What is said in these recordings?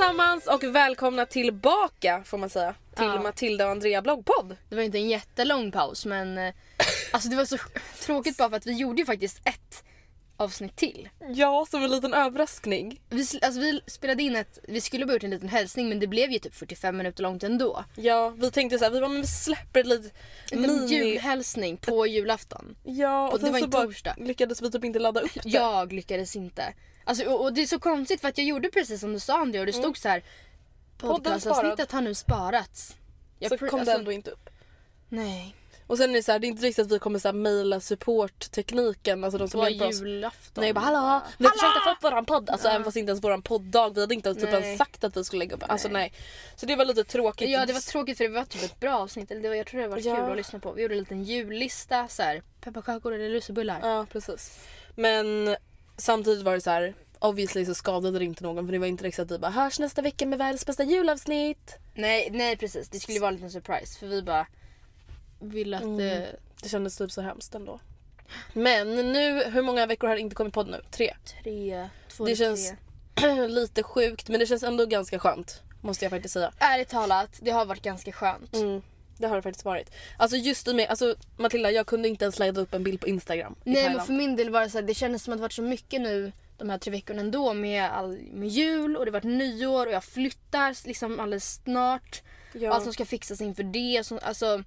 allesammans och välkomna tillbaka får man säga till Ja. Matilda och Andrea bloggpodd. Det var inte en jättelång paus men eh, alltså det var så tråkigt bara för att vi gjorde ju faktiskt ett avsnitt till. Ja, som en liten överraskning. Vi, alltså vi spelade in ett, vi skulle bara gjort en liten hälsning men det blev ju typ 45 minuter långt ändå. Ja, vi tänkte så här, vi bara men vi släpper ett litet En mini... julhälsning på julafton. Ja, och, Och det var en bara torsdag. lyckades vi typ inte ladda upp det. Jag lyckades inte. Alltså, och, och det är så konstigt för att jag gjorde precis som du sa Andrea och det stod så här Podcastavsnittet har nu sparats. Jag så kom alltså, det ändå inte upp. Nej. Och sen är det så här, det är inte riktigt att vi kommer så här mejla supporttekniken, alltså de som hjälper oss. julafton. Nej, bara hallå, vi försökte få upp våran podd. Alltså även fast inte ens våran poddag, vi hade inte ens typ Nej. ens sagt att vi skulle lägga upp. Alltså nej. Så det var lite tråkigt. Ja det var tråkigt för det var typ ett bra avsnitt. Eller det var, jag tror det var Ja. kul att lyssna på. Vi gjorde en liten jullista. Så här, pepparkakor eller lussebullar. Ja precis. Men samtidigt var det så här. Obviously så skadade det inte någon för det var inte riktigt att vi bara hörs nästa vecka med världens bästa julavsnitt. Nej, nej precis. Det skulle ju vara en liten surprise. För vi bara ville att... Mm. eh, Det kändes typ så hemskt ändå. Men nu, hur många veckor har det inte kommit podd nu? Tre. tre, två Det känns- tre. Lite sjukt men det känns ändå ganska skönt. Måste jag faktiskt säga. Ärligt talat, det har varit ganska skönt. Mm, det har det faktiskt varit. Alltså just i mig, alltså Matilda jag kunde inte ens ladda upp en bild på Instagram Nej men för min del var det så här, det kändes som att det varit så mycket nu de här tre veckorna ändå med, all, med jul och det varit nyår och jag flyttar liksom alldeles snart. Ja. Allt som ska fixas inför det. Så, alltså,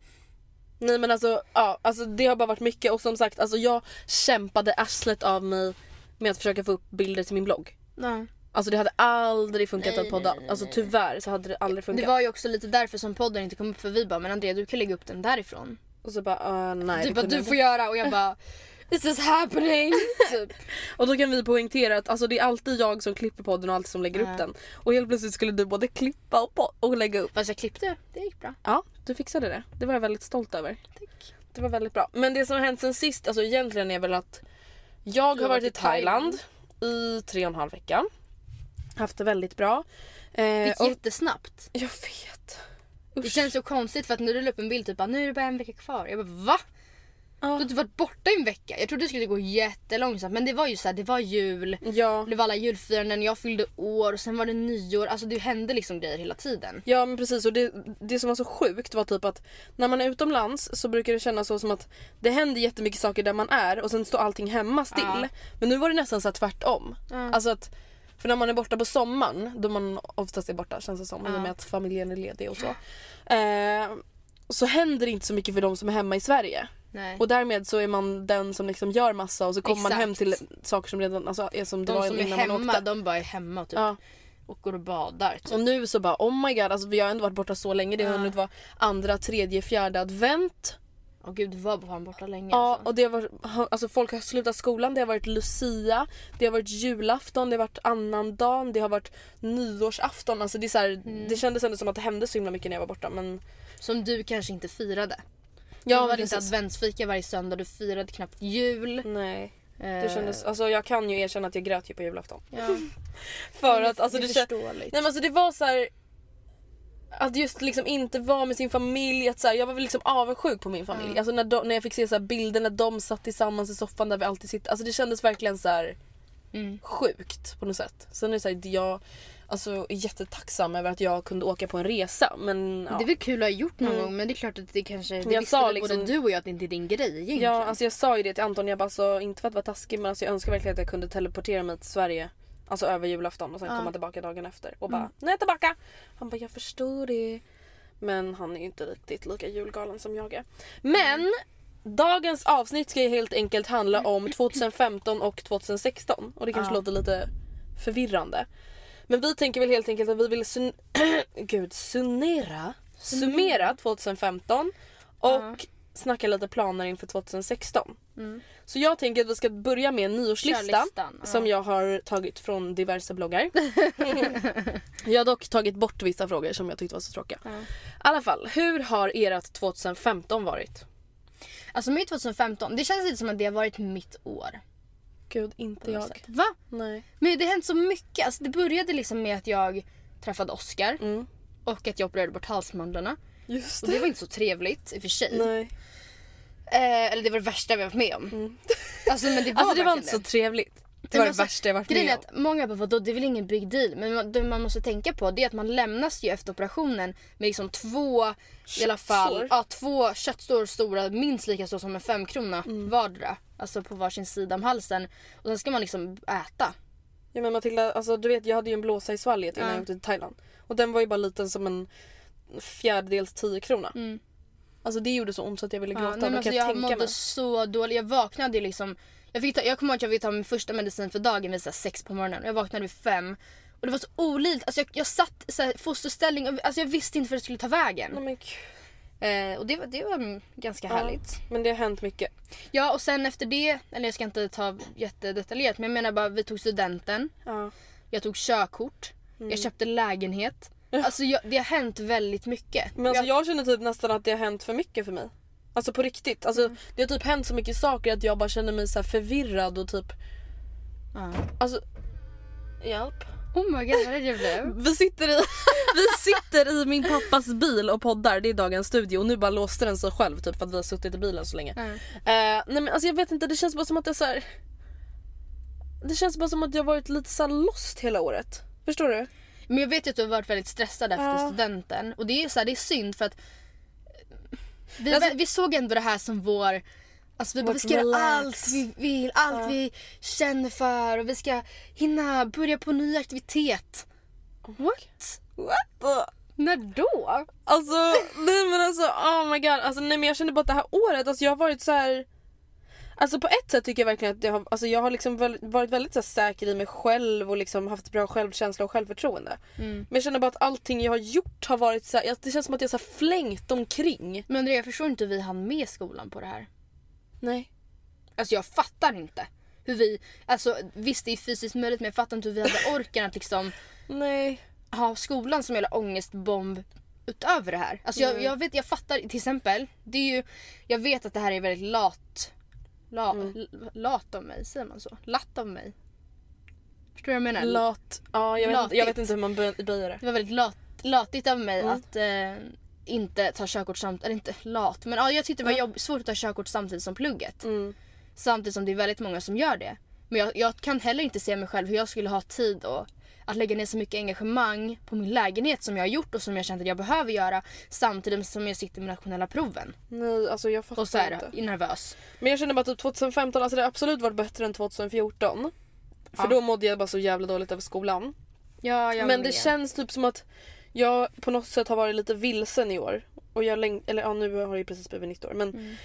Nej men alltså, ja, alltså det har bara varit mycket och som sagt alltså jag kämpade arslet av mig med att försöka få upp bilder till min blogg. nej. Alltså det hade aldrig funkat Nej, att podda. nej, nej, Alltså tyvärr så hade det aldrig funkat. Det var ju också lite därför som podden inte kom upp för vi bara men Andrea du kan lägga upp den därifrån. Och så bara uh, nej du bara du jag får göra och jag bara This is happening! typ. Och då kan vi poängtera att alltså, det är alltid jag som klipper podden och alltid som lägger Ja. upp den. Och helt plötsligt skulle du både klippa och, och lägga upp. Fast jag klippte, det gick bra. Ja, du fixade det. Det var jag väldigt stolt över. Det var väldigt bra. Men det som har hänt sen sist, alltså egentligen är väl att jag Du har varit i Thailand i tre och en halv vecka. Haft det väldigt bra. Eh, Det gick och jättesnabbt. jag vet. Det Usch. känns så konstigt för att när du la upp en bild typ nu är det bara en vecka kvar. Jag bara va? Du Ja. har inte varit borta i en vecka. Jag trodde det skulle gå jättelångsamt men det var ju så här, det var jul. Ja. Det var alla julfiranden, jag fyllde år och sen var det nyår. Alltså det hände liksom grejer hela tiden. Ja men precis och det, det som var så sjukt var typ att när man är utomlands så brukar det kännas så som att det händer jättemycket saker där man är och sen står allting hemma still. Ja. Men nu var det nästan så här tvärtom. Ja. Alltså att, för när man är borta på sommaren, då man oftast är borta känns det som i och Ja. med att familjen är ledig och så. Eh, så händer det inte så mycket för de som är hemma i Sverige. Nej. Och därmed så är man den som liksom gör massa och så kommer man Exakt. hem till saker som redan alltså, är som det de var som är innan man hemma, åkte. de bara är hemma typ. Ja. Och går och badar. Typ. Och nu så bara oh my god, alltså vi har ändå varit borta så länge. Det har Ja. hunnit vara andra, tredje, fjärde advent. Åh gud, du var fan borta länge Ja alltså. och det har varit, alltså folk har slutat skolan, det har varit Lucia, det har varit julafton, det har varit annandagen, det har varit nyårsafton. Alltså det, är så här, Mm. det kändes ändå som att det hände så himla mycket när jag var borta. Men Som du kanske inte firade. ja, du var inte adventsfika varje söndag, du firade knappt jul. Nej, det Eh, kändes, alltså jag kan ju erkänna att jag grät ju på julafton. Ja, För att alltså det det. Nej men alltså det var så här. Att just liksom inte vara med sin familj, att så här, jag var väl liksom avundsjuk på min familj. Mm. Alltså när, de, när jag fick se så bilder när de satt tillsammans i soffan där vi alltid sitter. Alltså det kändes verkligen så här Mm. sjukt på något sätt. Sen är det så här, jag alltså, är jättetacksam över att jag kunde åka på en resa. Men ja. Det är väl kul att ha gjort någon Mm. gång men det är klart att det kanske, det Jag visste sa liksom- både du och jag att det inte är din grej egentligen. Ja, alltså jag sa ju det till Anton, jag bara så, inte för att vara taskig men alltså jag önskar verkligen att jag kunde teleportera mig till Sverige. Alltså över julafton och sen Ja. komma tillbaka dagen efter och bara Mm. nu är jag tillbaka. Han bara jag förstår det. Men han är ju inte riktigt lika julgalen som jag är. Men dagens avsnitt ska ju helt enkelt handla om 2015 och 2016 och det kanske Ja. låter lite förvirrande. Men vi tänker väl helt enkelt att vi vill sun- Gud, summera, summera 2015 och. Snacka lite planer inför 2016. Mm. Så jag tänker att vi ska börja med en nyårslista ja. som jag har tagit från diverse bloggar. jag har dock tagit bort vissa frågor som jag tyckte var så tråkiga. Ja. I alla fall, hur har ert 2015 varit? Alltså mitt 2015, det känns lite som att det har varit mitt år. Gud, inte jag. sätt. Va? Nej. Men det har hänt så mycket. Alltså det började liksom med att jag träffade Oscar Mm. och att jag opererade bort halsmandlarna. Just Och det var inte så trevligt i och för sig. Nej. Eh, eller det var det värsta vi varit med om. Alltså men det var Alltså det var inte så trevligt. Det var det alltså, värsta jag varit med om. att många bara vadå det är väl ingen big deal. Men man, det man måste tänka på det är att man lämnas ju efter operationen med liksom två i alla fall, Köttsår. ja, två köttsår stora minst lika stora som en femkrona Mm. vardera. Alltså på varsin sida om halsen. Och sen ska man liksom äta. Ja men Matilda, alltså du vet jag hade ju en blåsa i svalget innan Ja. jag åkte till Thailand. Och den var ju bara liten som en fjärdedels 10 krona. Mm. Alltså det gjorde så ont så att jag ville Ja, gråta. nej, Ja, men alltså, jag jag mådde mig. så dåligt. Jag vaknade liksom. Jag, fick ta, jag kommer ihåg att jag fick ta min första medicin för dagen vid så sex på morgonen. Jag vaknade vid fem. Och det var så olidligt. Alltså jag, jag satt i så fosterställning och alltså jag visste inte vart det skulle ta vägen. Nej, gud. Eh, och det, var- det var ganska Ja. härligt. men det har hänt mycket. Ja och sen efter det, eller jag ska inte ta jättedetaljerat men jag menar bara vi tog studenten. Ja. Jag tog körkort. Mm. Jag köpte lägenhet. Alltså jag, det har hänt väldigt mycket. Men alltså jag, jag känner typ nästan att det har hänt för mycket för mig. Alltså på riktigt. Alltså, Mm. Det har typ hänt så mycket saker att jag bara känner mig så här förvirrad och typ... ja. Alltså... Hjälp. Oh my god vad rädd jag blev. Vi sitter, i, vi sitter i min pappas bil och poddar, det är dagens studio och nu bara låste den sig själv typ för att vi har suttit i bilen så länge. Ja. Eh, nej men alltså jag vet inte, det känns bara som att är så här. Det känns bara som att jag varit lite så lost hela året. Förstår du? Men jag vet ju att du har varit väldigt stressad efter Ja. studenten. Och det är, så här, det är synd för att vi, Alltså- vi såg ändå det här som vår Alltså vi, bara, vi ska göra relax. allt vi vill, allt Ja. vi känner för och vi ska hinna börja på ny aktivitet. What? What? När då? Alltså nej men alltså oh my god. Alltså, nej men jag känner bara att det här året, alltså jag har varit så här. Alltså på ett sätt tycker jag verkligen att jag har, alltså jag har liksom väl, varit väldigt så säker i mig själv och liksom haft bra självkänsla och självförtroende. Mm. Men jag känner bara att allting jag har gjort har varit så här, det känns som att jag har flängt omkring. Men Andrea jag förstår inte hur vi hann med skolan på det här. Nej. Alltså jag fattar inte. Hur vi, alltså visst det är fysiskt möjligt men jag fattar inte hur vi hade orken att liksom Nej. ha skolan som en jävla ångestbomb utöver det här. Alltså jag, Nej. jag vet, jag fattar till exempel. Det är ju, jag vet att det här är väldigt lat. La, Mm. Lat av mig, säger man så? Latt av mig. Förstår du vad jag menar? Lat. Ja jag vet, inte, jag vet inte hur man bö- böjer det. det var väldigt lat, latigt av mig Mm. att eh, inte ta körkort samtidigt, eller inte lat men ja, jag tyckte det var Mm. jobb, svårt att ta körkort samtidigt som plugget. Mm. Samtidigt som det är väldigt många som gör det. Men jag, jag kan heller inte se mig själv hur jag skulle ha tid och att lägga ner så mycket engagemang på min lägenhet som jag har gjort och som jag känt att jag behöver göra samtidigt som jag sitter med nationella proven. Nej alltså jag fattar Och så är inte. jag nervös. Men jag känner bara att typ 2015, alltså det har absolut varit bättre än 2014. För Ja. då mådde jag bara så jävla dåligt över skolan. Ja, jag Men det med. känns typ som att jag på något sätt har varit lite vilsen i år. Och jag läng- eller ja nu har det ju precis blivit nytt år men Mm.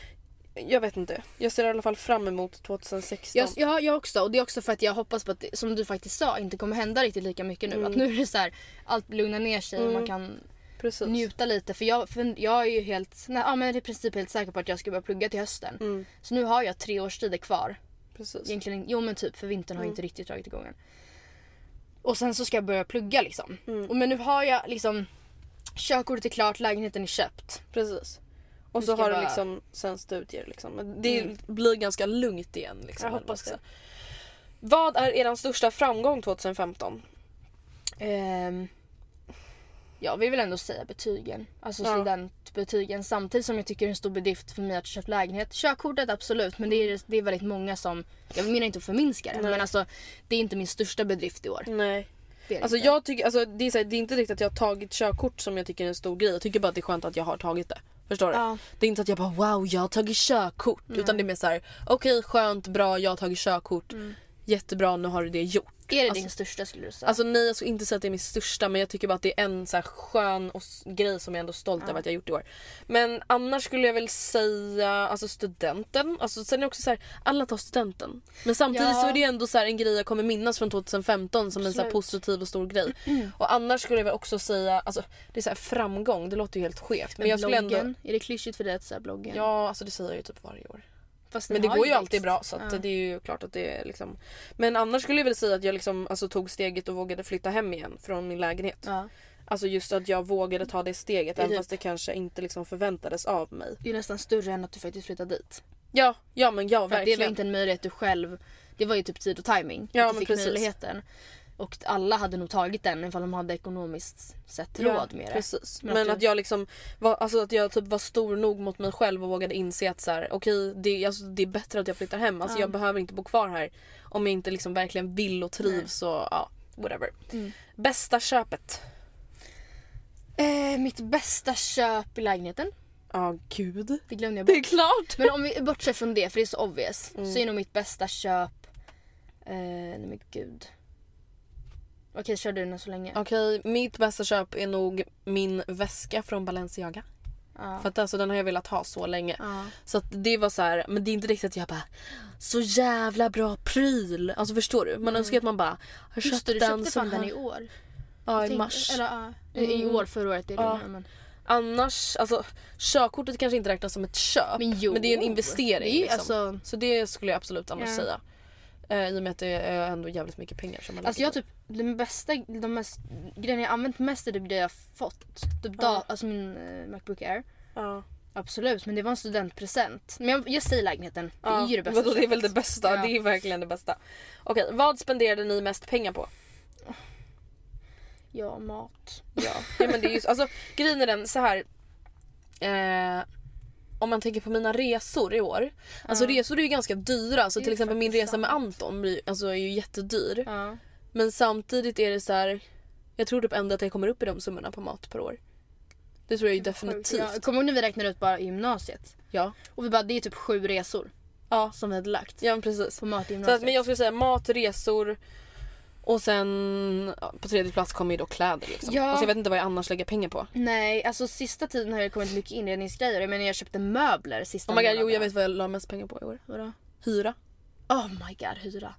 Jag vet inte. Jag ser i alla fall fram emot 2016. Jag, ja, jag också. Och det är också för att jag hoppas på att det, som du faktiskt sa inte kommer hända riktigt lika mycket nu. Mm. Att nu är det så här, allt lugnar ner sig och Mm. man kan precis. njuta lite. För jag, för jag är ju helt, nej, ja, men i princip helt säker på att jag ska börja plugga till hösten. Mm, Så nu har jag tre årstider kvar. precis. Egentligen, jo men typ för vintern har Mm. inte riktigt dragit igång än. Och sen så ska jag börja plugga liksom. Mm. Och men nu har jag liksom körkortet är klart, lägenheten är köpt. Precis. Och så har jag du bara- liksom sen studier liksom. Men Det Mm. blir ganska lugnt igen. Liksom, Jag hoppas också. Vad är er största framgång 2015? Ehm, jag vill väl ändå säga betygen. Alltså Ja. studentbetygen. Samtidigt som jag tycker det är en stor bedrift för mig att köpa lägenhet. Körkortet absolut men det är, det är väldigt många som, jag menar inte att förminska det Nej. men alltså det är inte min största bedrift i år. Nej. Det är det Alltså inte. jag tycker, alltså det är, så här, det är inte riktigt att jag har tagit körkort som jag tycker är en stor grej. Jag tycker bara att det är skönt att jag har tagit det. Förstår du? Ja. Det är inte att jag bara wow jag har tagit körkort. Utan det är mer såhär okej skönt, bra, jag har tagit körkort. Jättebra, nu har du det gjort. Är det Alltså- din största skulle du säga? Alltså nej jag skulle inte säga att det är min största men jag tycker bara att det är en så här skön och grej som jag ändå är stolt över att jag gjort i år. Men annars skulle jag väl säga alltså studenten. Alltså sen är det också så här, alla tar studenten. Men samtidigt Ja. så är det ändå så här en grej jag kommer minnas från 2015 som en så Absolut. positiv och stor grej. Och annars skulle jag väl också säga, alltså det är så här framgång, det låter ju helt skevt. Men jag skulle ändå... bloggen, är det klyschigt för dig att säga bloggen? Ja alltså det säger jag ju typ varje år. Fast Men det går ju växt. alltid bra så Ja. det är ju klart att det är liksom. Men annars skulle jag väl säga att jag liksom alltså, tog steget och vågade flytta hem igen från min lägenhet. Ja. Alltså just att jag vågade ta det steget Det även typ- fast det kanske inte liksom förväntades av mig. Det är nästan större än att du faktiskt flyttar dit. Ja, ja men ja För verkligen. det var inte en möjlighet du själv... Det var ju typ tid och timing. Ja, att du men fick precis. möjligheten. Och alla hade nog tagit den ifall de hade ekonomiskt sett Ja, råd med det. Precis. Men Men, att jag liksom var, alltså att jag typ var stor nog mot mig själv och vågade inse att så här, okej det, alltså, det är bättre att jag flyttar hem. Alltså Ja. jag behöver inte bo kvar här om jag inte liksom verkligen vill och trivs och ja, whatever. Mm. Bästa köpet? Eh, mitt bästa köp i lägenheten. Ja gud. Det glömde jag Det är bort. klart! Men om vi bortser från det, för det är så obvious. Mm. Så är nog mitt bästa köp... Eh, nej men gud. Okej, kör du den så länge. Okej, mitt bästa köp är nog min väska från Balenciaga. Ja. För att alltså, den har jag velat ha så länge. Ja. Så det var så här, men det är inte riktigt att jag bara så jävla bra pryl. Alltså förstår du? Man önskar att man bara har Mm. Just det, du den köpte fan den i år. Ja i mars. Eller, ja, I Mm. år, förra året. Det är Ja. det, men. Annars, alltså körkortet kanske inte räknas som ett köp. Men jo. Men det är en investering. Det är, liksom. alltså, Så det skulle jag absolut annars Ja. säga. Eh, I och med att det är ändå jävligt mycket pengar som man alltså lägger jag typ, de bästa, de mest, grejerna jag använt mest är typ det jag fått. Typ Ja. da, alltså min eh, Macbook Air. Ja. Absolut, men det var en studentpresent. Men jag, jag säger lägenheten. Det Ja, är ju det bästa det är väl det bästa. Ja. Det är verkligen det bästa. Okej, vad spenderade ni mest pengar på? Ja, mat. Ja, ja men det är just, alltså grejen är den så här. Eh, om man tänker på mina resor i år. Alltså resor är ju ganska dyra. Alltså Det är till exempel min resa med. Anton blir, alltså, är ju jättedyr. Ja. Men samtidigt är det så här. Jag tror typ ändå att jag kommer upp i de summorna på mat per år. Det tror jag ju definitivt. Ja, kommer du ihåg när vi räknade ut bara i gymnasiet? Ja. Och vi bara, det är typ sju resor Ja, som vi hade lagt. ja men precis. På mat i Så gymnasiet. att, men jag skulle säga mat, resor och sen på tredje plats kommer ju då kläder. Liksom. Ja. Alltså, jag vet inte vad jag annars lägger pengar på. Nej, alltså sista tiden har det kommit mycket inredningsgrejer. Jag menar jag köpte möbler sista Oh my god, jo jag vet vad jag la mest pengar på i år. Vadå? Hyra. Oh my god, hyra.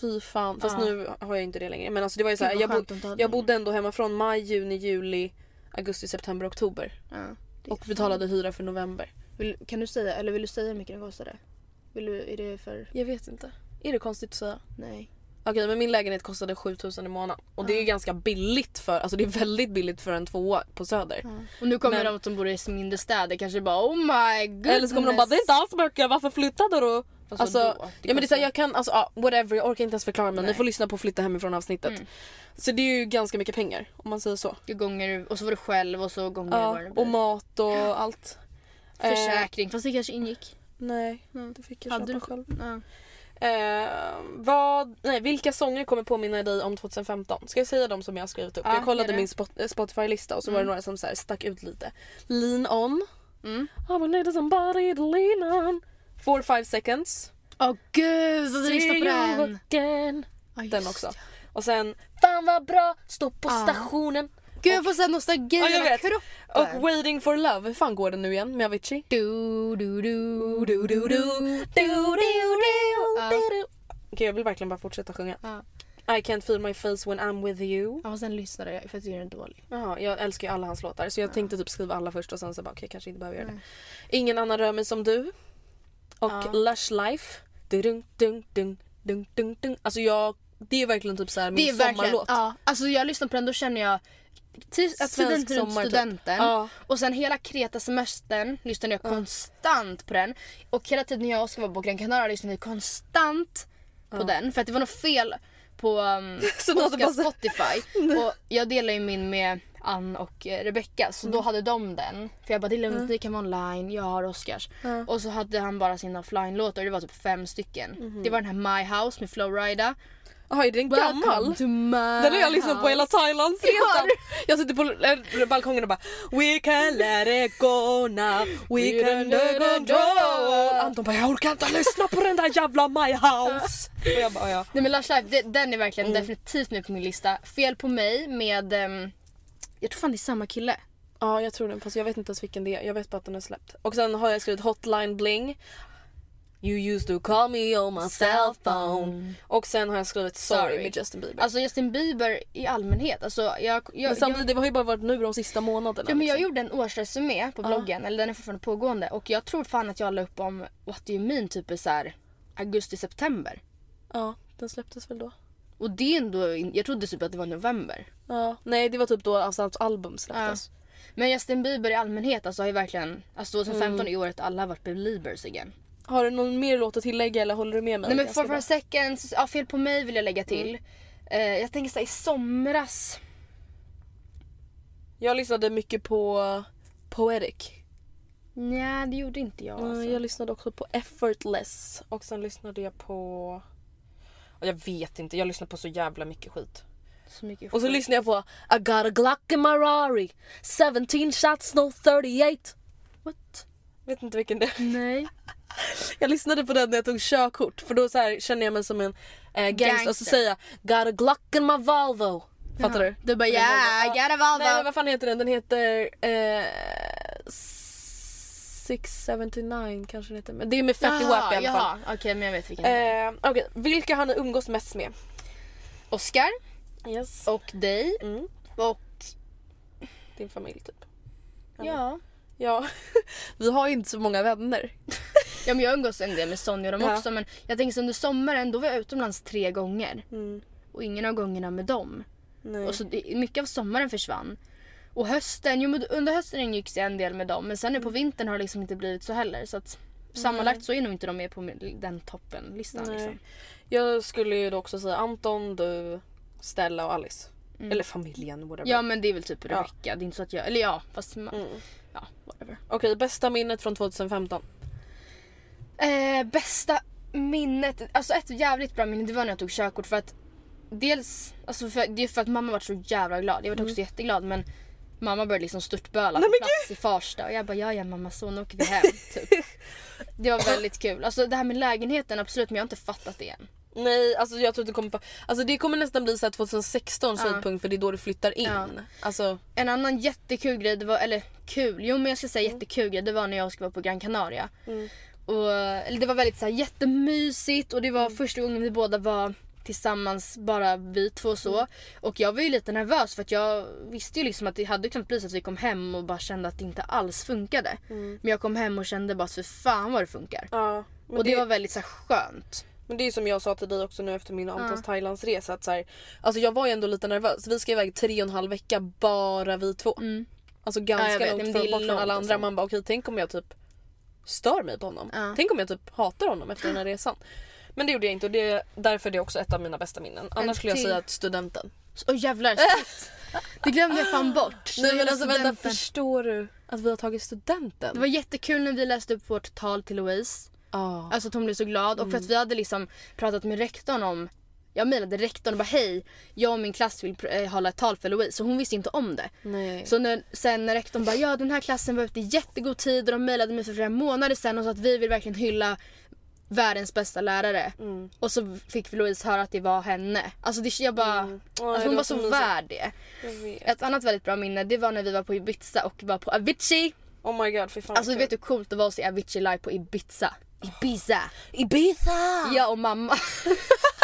Fy fan. Fast Ja. nu har jag inte det längre. Men alltså det var ju så här, jag, bo, det jag bodde ändå hemma från maj, juni, juli, augusti, september, oktober. Det är Och fan- betalade hyra för november. Vill, kan du säga, eller vill du säga hur mycket den kostade? Vill du, är det för... Jag vet inte. Är det konstigt att säga? Nej. Okej men min lägenhet kostade 7000 i månaden. Och det är ju Ja. ganska billigt för, alltså det är väldigt billigt för en tvåa på söder. Och nu kommer Men- de som bor i mindre städer kanske bara oh my goodness. Eller så kommer de bara det är inte alls mycket, varför flyttade du? Alltså, vadå? ja, men det är så kostar- här, jag kan, alltså ja, whatever, jag orkar inte ens förklara men Nej. ni får lyssna på flytta hemifrån avsnittet. Mm. Så det är ju ganska mycket pengar om man säger så. gånger, och så var det själv och så gånger vad Ja, det blir. och mat och allt. Eh, Försäkring, fast det kanske ingick. nej, Mm. det fick jag Hade köpa du själv. Ja. Eh, vad, nej, vilka sånger kommer påminna dig om 2015? Ska jag säga dem som jag har skrivit upp? Ja, jag kollade min spot, eh, Spotify-lista och så var det Mm. några som så här stack ut lite. Lean on. Mm. I will need somebody to lean on. Four five seconds. Åh gud vad vi lyssnar på den. again. Just Den också. Och sen Fan vad bra, stå på Ja. stationen. Gud jag får såhär nostalgi i vet. kroppen. Och Waiting for Love, hur fan går den nu igen med Avicii? Du, du, du, Du, du, du, du, du, du. Okej jag vill verkligen bara fortsätta sjunga. I can't feel my face when I'm with you. Ja, och sen lyssnade jag för att jag tycker den är dålig. Jaha, jag älskar ju alla hans låtar så jag tänkte typ skriva alla först och sen så bara okej kanske inte behöver göra det. Ingen annan rör mig som du. Och Ja. Lush Life. Dun, dun, dun, dun, dun, dun. Alltså jag, det är verkligen typ så här min sommarlåt. ja, alltså jag lyssnar på den då känner jag till, typ. studenten Ja. och sen hela Kreta-semestern lyssnade jag konstant på den. Och hela tiden när jag och Oskar var på Gran Canaria lyssnade vi konstant på den. För att det var något fel på um, Oskars Spotify. och jag delar ju min med Ann och eh, Rebecca så Mm. då hade de den. För jag bara det är lugnt, ni kan vara online, jag har Oskars. Och så hade han bara sina offline-låtar det var typ fem stycken. Mhm. Det var den här My House med Flowrida. Jaha är den gammal? Den har jag lyssnat på hela house. Thailandsresan. Jag sitter på balkongen och bara We can let it go now, we can do control. Anton bara jag orkar inte lyssna på den där jävla My House. Och jag bara ja. Nej men Lush Life, det- den är verkligen Mm. definitivt med på min lista. Fel på mig med, ehm, jag tror fan det är samma kille. Ja jag tror den fast jag vet inte ens vilken det är. Jag vet bara att den är släppt. Och sen har jag skrivit Hotline Bling. You used to call me on my cell phone. Och sen har jag skrivit Sorry, Sorry. med Justin Bieber. Alltså Justin Bieber i allmänhet. Alltså, jag, jag, men jag, samtidigt, det har ju bara varit nu de sista månaderna. ja, men jag liksom. gjorde en årsresumé på bloggen, eller den är fortfarande pågående. Och jag tror fan att jag la upp om What Do You Mean typ i så augusti-september. Ja, den släpptes väl då. Och det ändå, jag trodde typ att det var november. Ja, nej det var typ då alltså, hans album släpptes. Men Justin Bieber i allmänhet alltså, har ju verkligen, alltså 2015 Mm. är året alla har varit Beliebers igen. Har du någon mer låt att tillägga eller håller du med mig? Nej men for, a seconds, ja, fel på mig vill jag lägga Mm. till. Eh, jag tänker såhär i somras. Jag lyssnade mycket på Poetic. Nej det gjorde inte jag. Mm, Alltså. Jag lyssnade också på Effortless och sen lyssnade jag på... Jag vet inte, jag lyssnar på så jävla mycket skit. Så mycket Och så lyssnade jag på I got a Glock in my Rari 17 shots no 38. What? Vet inte vilken det är. Nej. Jag lyssnade på den när jag tog körkort för då så här känner jag mig som en eh, gangster. och så Gangster. säger jag Got a Glock in my Volvo. Fattar du? Du bara ja, I got a Nej Volvo. vad fan heter den? Den heter eh, 679 kanske den heter. Men det är med Fetty Wap i alla fall. Okej men jag vet vilken. Eh, Okej, vilka har ni umgås mest med? Oscar Yes. och dig Mm. och Din familj typ. ja. Ja, vi har ju inte så många vänner. Ja men jag umgås en del med Sonja och dem Ja. också men jag tänker så under sommaren då var jag utomlands tre gånger. Mm. Och ingen av gångerna med dem. Nej. Och så mycket av sommaren försvann. Och hösten, jo under hösten umgicks jag en del med dem men sen nu på vintern har det liksom inte blivit så heller. Så att sammanlagt så är nog inte de med på den toppenlistan. Liksom. Jag skulle ju då också säga Anton, du, Stella och Alice. Eller familjen, whatever. Ja men det är väl typ Rebecca. Det är inte så att jag, eller ja fast Mm. ja whatever. Okej, bästa minnet från 2015? Eh, bästa minnet, alltså ett jävligt bra minne det var när jag tog körkort för att dels, alltså för, det är för att mamma var så jävla glad. Jag var också jätteglad men mamma började liksom störtböla på plats i Farsta och jag bara ja ja mamma så nu åker vi hem. typ. Det var väldigt kul. Alltså det här med lägenheten absolut men jag har inte fattat det än. Nej, alltså jag tror att det kommer... Alltså det kommer nästan bli så här 2016 Ja. tidpunkt för det är då du flyttar in. Ja. Alltså, En annan jättekul grej, det var, eller kul, jo men jag ska säga jättekul grej, det var när jag skulle vara på Gran Canaria. Mm. Och, eller det var väldigt så här, jättemysigt och det var första gången vi båda var tillsammans, bara vi två så. Och jag var ju lite nervös för att jag visste ju liksom att det hade kunnat bli så att vi kom hem och bara kände att det inte alls funkade. Men jag kom hem och kände bara för fan vad det funkar. ja. Och det, det, var väldigt så här, skönt. men det är som jag sa till dig också nu efter min Antons Thailandsresa. Att så här, alltså jag var ju ändå lite nervös. Vi ska iväg tre och en halv vecka bara vi två. Mm. Alltså Ja, ganska men långt från, bort från alla andra. så. Man bara okej tänk om jag typ stör mig på honom. Ja. Tänk om jag typ hatar honom efter den här resan. Men det gjorde jag inte och det är därför det är också ett av mina bästa minnen. Annars skulle jag säga att studenten. Åh jävlar, shit. Det glömde jag fan bort. Nej men alltså vänta förstår du att vi har tagit studenten? Det var jättekul när vi läste upp vårt tal till Louise. Ja. Alltså att hon blev så glad och för att vi hade liksom pratat med rektorn om jag mejlade rektorn och bara hej, jag och min klass vill eh, hålla ett tal för Louise. Så hon visste inte om det. Nej. Så när, sen när rektorn bara ja den här klassen var ute i jättegod tid och de mejlade mig för flera månader sedan och sa att vi vill verkligen hylla världens bästa lärare. Mm. Och så fick Louise höra att det var henne. Alltså det, jag bara, Mm. Alltså hon var så värd det. Ett annat väldigt bra minne det var när vi var på Ibiza och var på Avicii. Oh my god, fy fan Alltså du vet hur coolt det var att se Avicii live på Ibiza. Ibiza! Ibiza! Jag och mamma.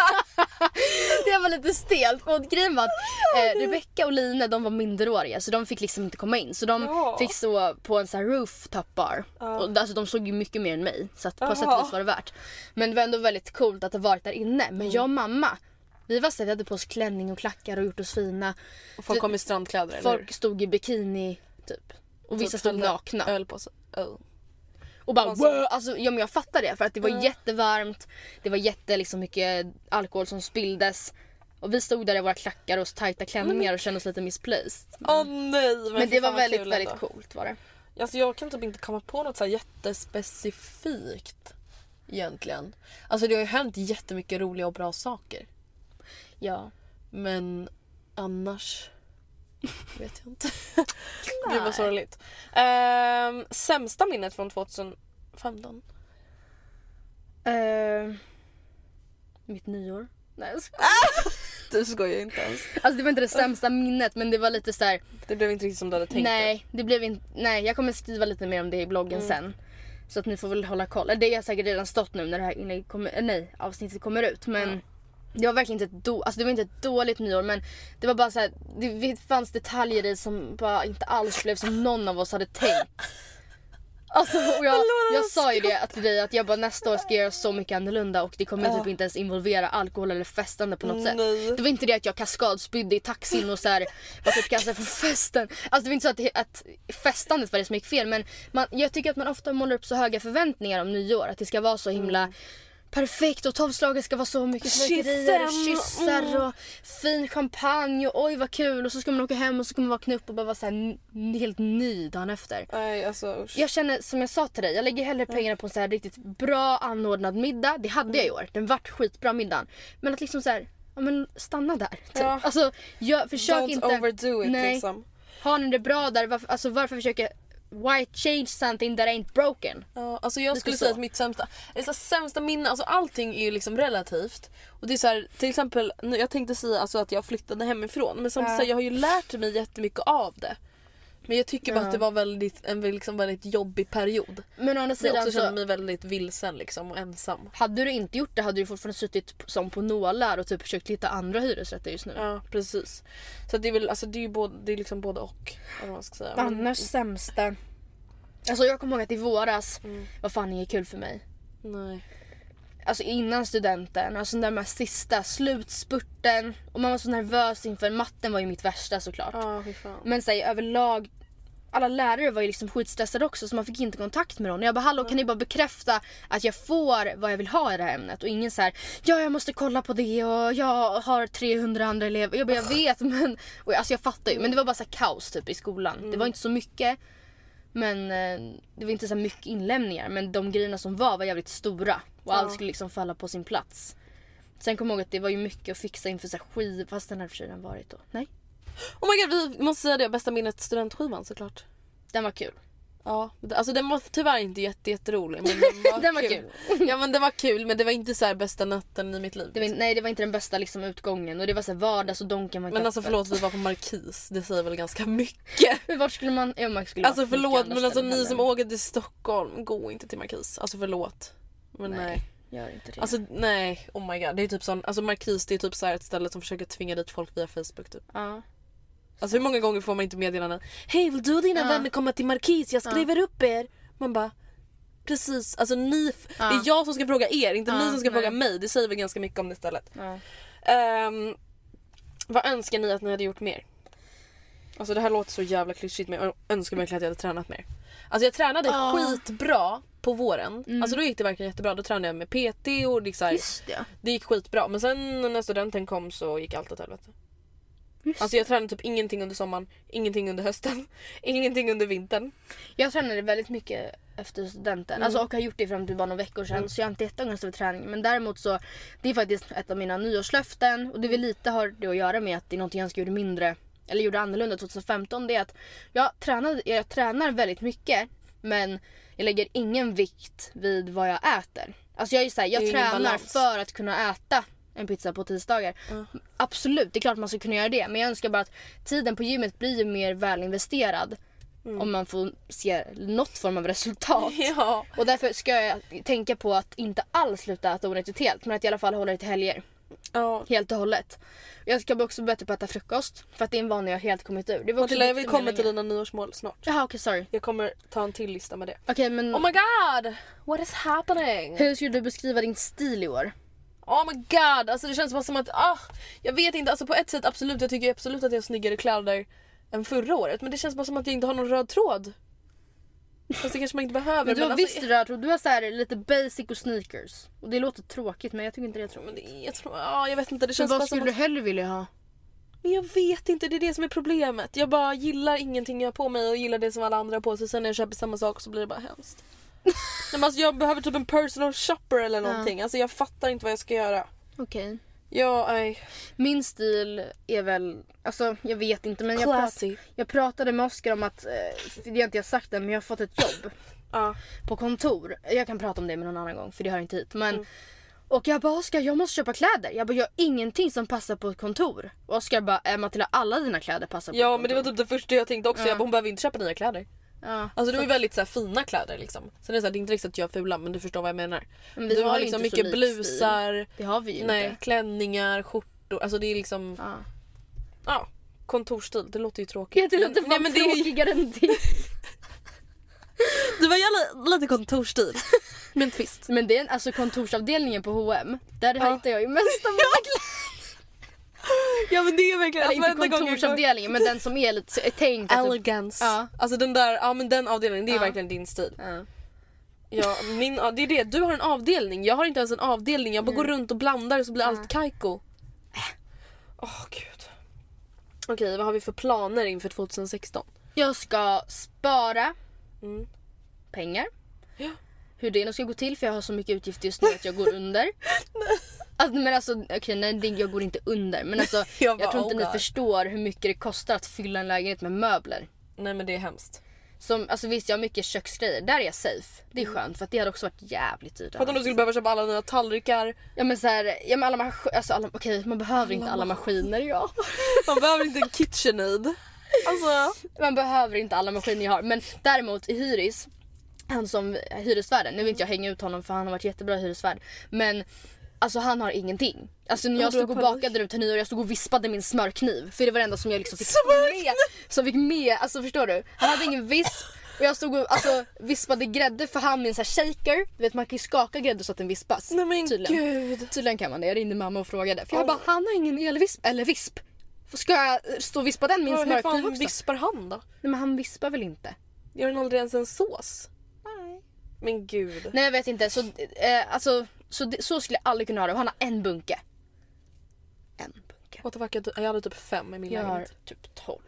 det var lite stelt. Och grejen var att eh, Rebecca och Line de var minderåriga så de fick liksom inte komma in. Så de Ja. fick stå på en sån här rooftop bar. Ja. Och, alltså, de såg ju mycket mer än mig. Så att på Jaha. sätt och vis var det värt. Men det var ändå väldigt coolt att ha varit där inne. Men Mm. jag och mamma vi var hade på oss klänning och klackar och gjort oss fina. Och folk kom i strandkläder eller Folk stod i bikini typ. Och vissa Typ stod nakna. Öl på sig. Oh. Och bara wow! Alltså, ja, men jag fattar det för att det var jättevarmt. Det var jätte liksom, mycket alkohol som spilldes. Och vi stod där i våra klackar och tajta klänningar och kände oss lite misplaced. Åh nej men, Men det var väldigt, väldigt coolt var det. Alltså jag kan typ inte komma på något så här jättespecifikt. Egentligen. Alltså det har ju hänt jättemycket roliga och bra saker. Ja. Men annars vet jag inte. Gud vad sorgligt. Ehm, sämsta minnet från 2015? Uh, mitt nyår. Nej jag skojar. Du skojar inte ens. Alltså det var inte det sämsta minnet men det var lite så här. Det blev inte riktigt som du hade tänkt Nej, det blev inte, nej jag kommer skriva lite mer om det i bloggen Mm. sen. Så att ni får väl hålla koll. Det har säkert redan stått nu när det här kommer, nej, avsnittet kommer ut. Men det var verkligen inte ett, do, alltså det var inte ett dåligt nyår men det var bara så här, det fanns detaljer i som bara inte alls blev som någon av oss hade tänkt. Alltså, och jag, jag sa ju det till dig att jag bara nästa år ska jag göra så mycket annorlunda och det kommer typ inte ens involvera alkohol eller festande på något sätt. Nej. Det var inte det att jag kaskadspydde i taxin och så här, var typ kastad från festen. Alltså det var inte så att, det, att festandet var det som gick fel men man, jag tycker att man ofta målar upp så höga förväntningar om nyår. Att det ska vara så himla perfekt och tolvslaget ska vara så mycket fyrverkerier och kyssar och fin champagne och oj vad kul och så ska man åka hem och så ska man vakna upp och bara vara så här, n- helt ny dagen efter. Nej alltså usch. Jag känner som jag sa till dig, jag lägger hellre pengarna på en så här riktigt bra anordnad middag. Det hade jag i år. Den vart skitbra middagen. Men att liksom så här, ja men stanna där. Typ. Ja. Alltså jag, försök Don't inte. overdo it Nej. liksom. Har ni det bra där, varför, alltså varför försöka Why change something that ain't broken? Ja, alltså jag skulle säga att mitt sämsta, det är så här sämsta minne, alltså allting är ju liksom relativt. Och det är så här, till exempel, jag tänkte säga alltså att jag flyttade hemifrån men samtidigt Ja. så här, jag har ju lärt mig jättemycket av det. Men jag tycker bara Ja. att det var väldigt, en liksom väldigt jobbig period. Men å andra Men jag sidan också kände så mig väldigt vilsen liksom och ensam. hade du inte gjort det hade du fortfarande suttit som på nålar och typ försökt hitta andra hyresrätter just nu. Ja precis. Så det är väl, alltså det är ju både, det är liksom både och. Vad man ska säga. Annars sämsta. Alltså jag kommer ihåg att i våras Mm. var fan inget kul för mig. Nej. Alltså innan studenten, alltså den där sista slutspurten och man var så nervös inför matten var ju mitt värsta såklart. Fan. Men säg överlag alla lärare var ju liksom skitstressade också så man fick inte kontakt med dem. Jag bara hallå kan ni bara bekräfta att jag får vad jag vill ha i det här ämnet och ingen så här ja jag måste kolla på det och jag har 300 andra elever. Jag bara jag vet men och alltså jag fattar ju men det var bara så kaos typ i skolan. Det var inte så mycket men eh, det var inte så mycket inlämningar men de grejerna som var var jävligt stora och allt skulle liksom falla på sin plats. Sen kom jag ihåg att det var ju mycket att fixa inför så här skiv fast den här för sig varit då. Nej, Oh my god vi måste säga det, bästa minnet studentskivan såklart. den var kul. Ja, alltså den var tyvärr inte jätte, jätterolig men den var, Den var kul. Ja men den var kul men det var inte så här bästa natten i mitt liv. Det var, nej det var inte den bästa liksom, utgången och det var så här vardags och donken var inte Men alltså förlåt vi var på Markis, det säger väl ganska mycket. Men Vart skulle man... Ja, man skulle Alltså förlåt men alltså ni som åker till Stockholm, gå inte till Markis. Alltså förlåt. Men nej. Nej, gör inte det. Alltså nej, oh my god. Det är typ sån, alltså Markis det är typ så här ett ställe som försöker tvinga dit folk via Facebook typ. ja. Alltså hur många gånger får man inte meddelanden? Hej vill du och dina Ja. vänner komma till Markis? Jag skriver upp er. Man bara Precis, alltså ni, f- det är jag som ska fråga er, inte Ja, ni som ska nej. fråga mig. Det säger väl ganska mycket om det stället. Ja. Ehm, vad önskar ni att ni hade gjort mer? Alltså det här låter så jävla klyschigt men jag önskar verkligen att jag hade tränat mer. Alltså jag tränade Ja. skitbra på våren. Alltså då gick det verkligen jättebra. Då tränade jag med PT och Just det. det gick skitbra. Men sen när studenten kom så gick allt åt helvete. Alltså jag tränade typ ingenting under sommaren, ingenting under hösten, ingenting under vintern. Jag tränade väldigt mycket efter studenten. Mm. Alltså, och har gjort det fram till bara några veckor sedan. Så jag har inte jätteångest över träning. Men däremot så, det är faktiskt ett av mina nyårslöften. Och det väl lite har det att göra med att det är något jag önskar gjorde mindre, eller gjorde annorlunda 2015. Det är att jag, tränade, jag tränar väldigt mycket. Men jag lägger ingen vikt vid vad jag äter. Alltså jag är så här, jag tränar balans. för att kunna äta en pizza på tisdagar. Absolut, det är klart man ska kunna göra det. Men jag önskar bara att tiden på gymmet blir ju mer välinvesterad. Mm. Om man får se något form av resultat. Ja. Och därför ska jag tänka på att inte alls sluta äta onyttigt helt. Men att i alla fall hålla det till helger. ja. Helt och hållet. Jag ska bli också bättre på att äta frukost. För att det är en vana jag helt kommit ur. Det var Matilda jag vill komma till dina nyårsmål snart. Jaha okej sorry. Jag kommer ta en till lista med det. Okej men Oh my god! What is happening? hur skulle du beskriva din stil i år? Oh my god! Alltså det känns bara som att, ah, jag vet inte, alltså på ett sätt absolut, jag tycker absolut att jag har snyggare kläder än förra året. Men det känns bara som att jag inte har någon röd tråd. Fast det kanske man inte behöver. Men du har alltså, visst röd tråd. Du har så här lite basic och sneakers. Och det låter tråkigt men jag tycker inte det är Men tråkigt. det, jag tror, ja, jag vet inte, det Men känns bara vad som skulle att, du hellre vilja ha? Men jag vet inte, det är det som är problemet. Jag bara gillar ingenting jag har på mig och gillar det som alla andra har på sig. Sen när jag köper samma sak så blir det bara hemskt. Nej, men alltså, jag behöver typ en personal shopper eller någonting. Alltså jag fattar inte vad jag ska göra. Okej. Ja, nej. Min stil är väl, alltså jag vet inte men jag, prat, jag pratade med Oskar om att, eh, det har inte jag sagt än men jag har fått ett jobb Ja. på kontor. Jag kan prata om det med någon annan gång för det hör inte hit. Men, Mm. Och jag bara Oskar jag måste köpa kläder. Jag bara jag har ingenting som passar på ett kontor. Och Oskar bara äh, Matilda alla dina kläder passar på Ja ett men det var kontor. typ det första jag tänkte också. Ja. Jag bara, hon behöver inte köpa nya kläder. Ja. Alltså du är väldigt så här, fina kläder liksom. Sen är det, så här, det är inte riktigt att jag är fula men du förstår vad jag menar. Men vi du har ju liksom så mycket blusar. Det har vi ju nej, inte. klänningar, skjortor. Alltså det är liksom, Ja. ja. Kontorsstil, det låter ju tråkigt. Det låter fan men det tråkigare än det. Du var gärna lite kontorsstil. Med en twist. Men det är alltså kontorsavdelningen på H&M Där Ja. hittar jag ju mest av mina kläder. Ja men det är verkligen, alltså inte kontorsavdelningen men den som är lite tänkt du- Elegance. Ja. Alltså den där, ja men den avdelningen det är Ja. verkligen din stil. Ja. Ja, min, det är det. Du har en avdelning, jag har inte ens en avdelning. Jag bara går runt och blandar så blir allt kajko. Åh gud. Okej, vad har vi för planer inför 2016? Jag ska spara Mm. pengar. Ja. Hur det nu ska gå till för jag har så mycket utgifter just nu att jag går under. Alltså, men alltså okej nej jag går inte under men alltså Jag jag, bara, tror inte oh ni God. förstår hur mycket det kostar att fylla en lägenhet med möbler. Nej men det är hemskt. Som, alltså visst jag har mycket köksgrejer, där är jag safe. Det är skönt för att det hade också varit jävligt dyrt. Fattar om du skulle behöva köpa alla nya tallrikar. Ja men såhär, ja men alla maskiner, alltså alla, okej man behöver inte alla maskiner ja. Man behöver inte en KitchenAid. Alltså. Man behöver inte alla maskiner jag har. Men däremot i Hyris, han som hyresvärden, nu vill inte jag hänga ut honom för han har varit jättebra hyresvärd. Men alltså han har ingenting. Alltså när Ja, jag stod och bakade nu till nyår, jag stod och vispade min smörkniv. För det var det enda som jag liksom fick Smörkniv! med. Som fick med, alltså förstår du? Han hade ingen visp. Och jag stod och alltså, vispade grädde för han med en sån shaker. Du vet man kan ju skaka grädde så att den vispas. Nej men Tydligen. gud. Tydligen kan man det. Jag ringde mamma och frågade. För jag Oh. bara, han har ingen elvisp eller visp. Ska jag stå och vispa den min Hur smörkniv fan också? vispar han då? Nej men han vispar väl inte? Gör han aldrig ens en sås? Nej. Men gud. Nej jag vet inte. Så, eh, alltså, så, det- så skulle jag aldrig kunna ha det. Och han har en bunke. En bunke. What the fuck, jag hade typ fem i min Jag har lägenhet. typ 12.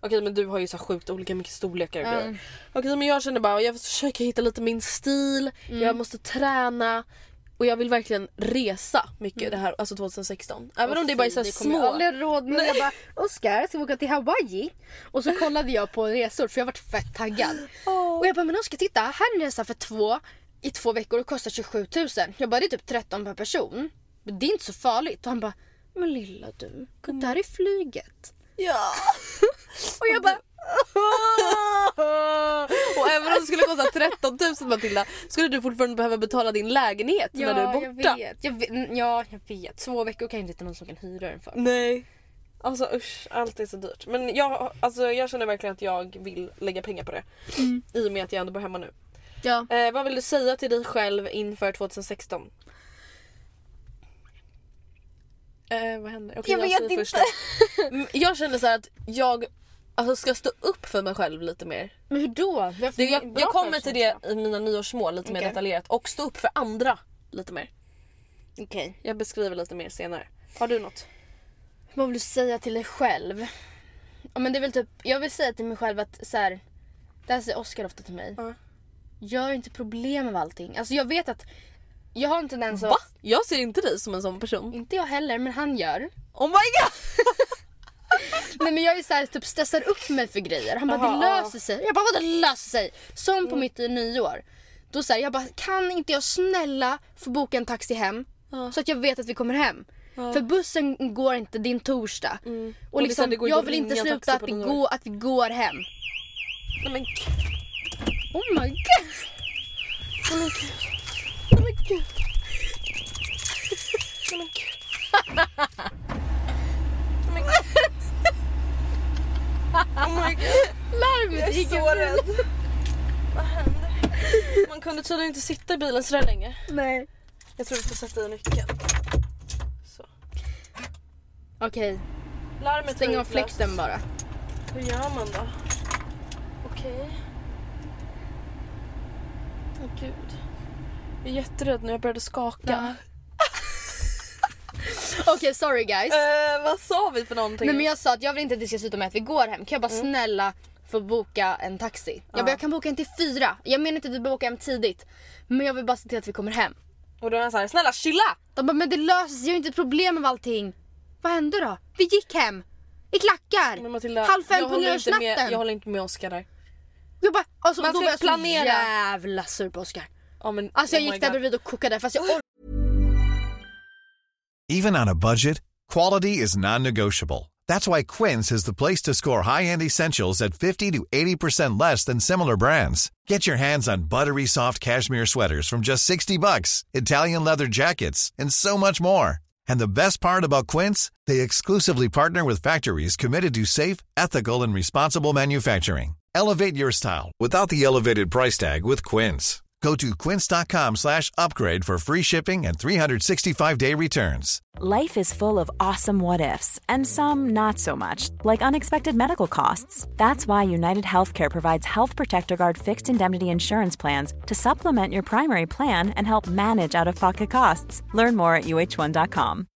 Okej men du har ju så sjukt olika mycket storlekar och grejer. Okej men jag känner bara jag försöker hitta lite min stil, Mm. jag måste träna och jag vill verkligen resa mycket det här, alltså 2016. Även om det bara är så kommer jag små. aldrig råd med. Jag bara, Oskar ska vi åka till Hawaii? Och så kollade jag på resor för jag varit fett taggad. Och jag bara, men Oskar titta här är en resa för två i två veckor och kostar 27 000. Jag bara, det är typ 13 per person. Men det är inte så farligt. Och han bara, men lilla du, gå där i flyget. Ja. Och jag bara, och även om det skulle kosta 13 000 Matilda skulle du fortfarande behöva betala din lägenhet när du är borta. jag vet. Jag vet. mm, Ja, jag vet. Två veckor kan ju inte hitta någon som kan hyra den för. Nej. Alltså usch, allt är så dyrt. Men jag, alltså, jag känner verkligen att jag vill lägga pengar på det. I och med att jag ändå bor hemma nu. Ja. Eh, vad vill du säga till dig själv inför 2016? Eh, vad händer? Okej, Jag vet säger inte. Mm, Jag känner så här att jag alltså, ska stå upp för mig själv lite mer. Men hur då? Det, jag, jag kommer till det i mina nyårsmål lite mer Okej. detaljerat och stå upp för andra lite mer. Okej. Jag beskriver lite mer senare. Har du något? Vad vill du säga till dig själv? Ja, men det är väl typ, jag vill säga till mig själv att så här, det här säger Oskar ofta till mig. Ja. Gör inte problem av allting. Alltså jag vet att jag har en tendens Va? att... Jag ser inte dig som en sån person. Inte jag heller, men han gör. Oh my god! Nej men jag är så här, typ stressar upp mig för grejer. Han bara Jaha, det ja. löser sig. Jag bara vadå löser sig? Som på mitt nyår. Då så här, jag bara kan inte jag snälla få boka en taxi hem? Ja. Så att jag vet att vi kommer hem. För bussen går inte din torsdag. Och, Mm. Och det är så liksom, här, det går jag vill inte en sluta att vi, går, att vi går hem. Nej men. Oh my god. Nej men gud. Nej men gud. Nej men gud. Nej men gud. Oh my god. Larmet Jag är gick så rädd. Vad händer? Man kunde tydligen inte sitta i bilen sådär länge. Nej. Jag tror vi får sätta i nyckeln. Så. Okej, Larmet stäng av utlöst. fläkten bara. Hur gör man då? Okej. Åh gud. Jag är jätterädd nu, jag började skaka. Okej sorry guys. Eh, vad sa vi för någonting? Nej men jag sa att jag vill inte att det ska sluta med att vi går hem. Kan jag bara Mm. snälla få boka en taxi? Jag bara jag kan boka en till fyra. Jag menar inte att vi boka hem tidigt. Men jag vill bara se till att vi kommer hem. Och då är han såhär, snälla chilla! De bara men det löser sig, jag har inte ett problem med allting. Vad hände då? Vi gick hem. I klackar. Men Matilda, Halv fem på med- nyårsnatten. Jag håller inte med Oskar där. Jag bara, alltså, Man då ska var jag så planera. jävla sur på Oskar. Ja, men, Alltså jag oh gick där bredvid och kokade fast jag Even on a budget, quality is non-negotiable. That's why Quince is the place to score high-end essentials at 50 to 80% less than similar brands. Get your hands on buttery soft cashmere sweaters from just 60 bucks, Italian leather jackets, and so much more. And the best part about Quince, they exclusively partner with factories committed to safe, ethical, and responsible manufacturing. Elevate your style without the elevated price tag with Quince. Go to quince.com slash upgrade for free shipping and 365-day returns. Life is full of awesome what ifs, and some not so much, like unexpected medical costs. That's why United Healthcare provides Health Protector Guard fixed indemnity insurance plans to supplement your primary plan and help manage out of pocket costs. Learn more at uh1.com.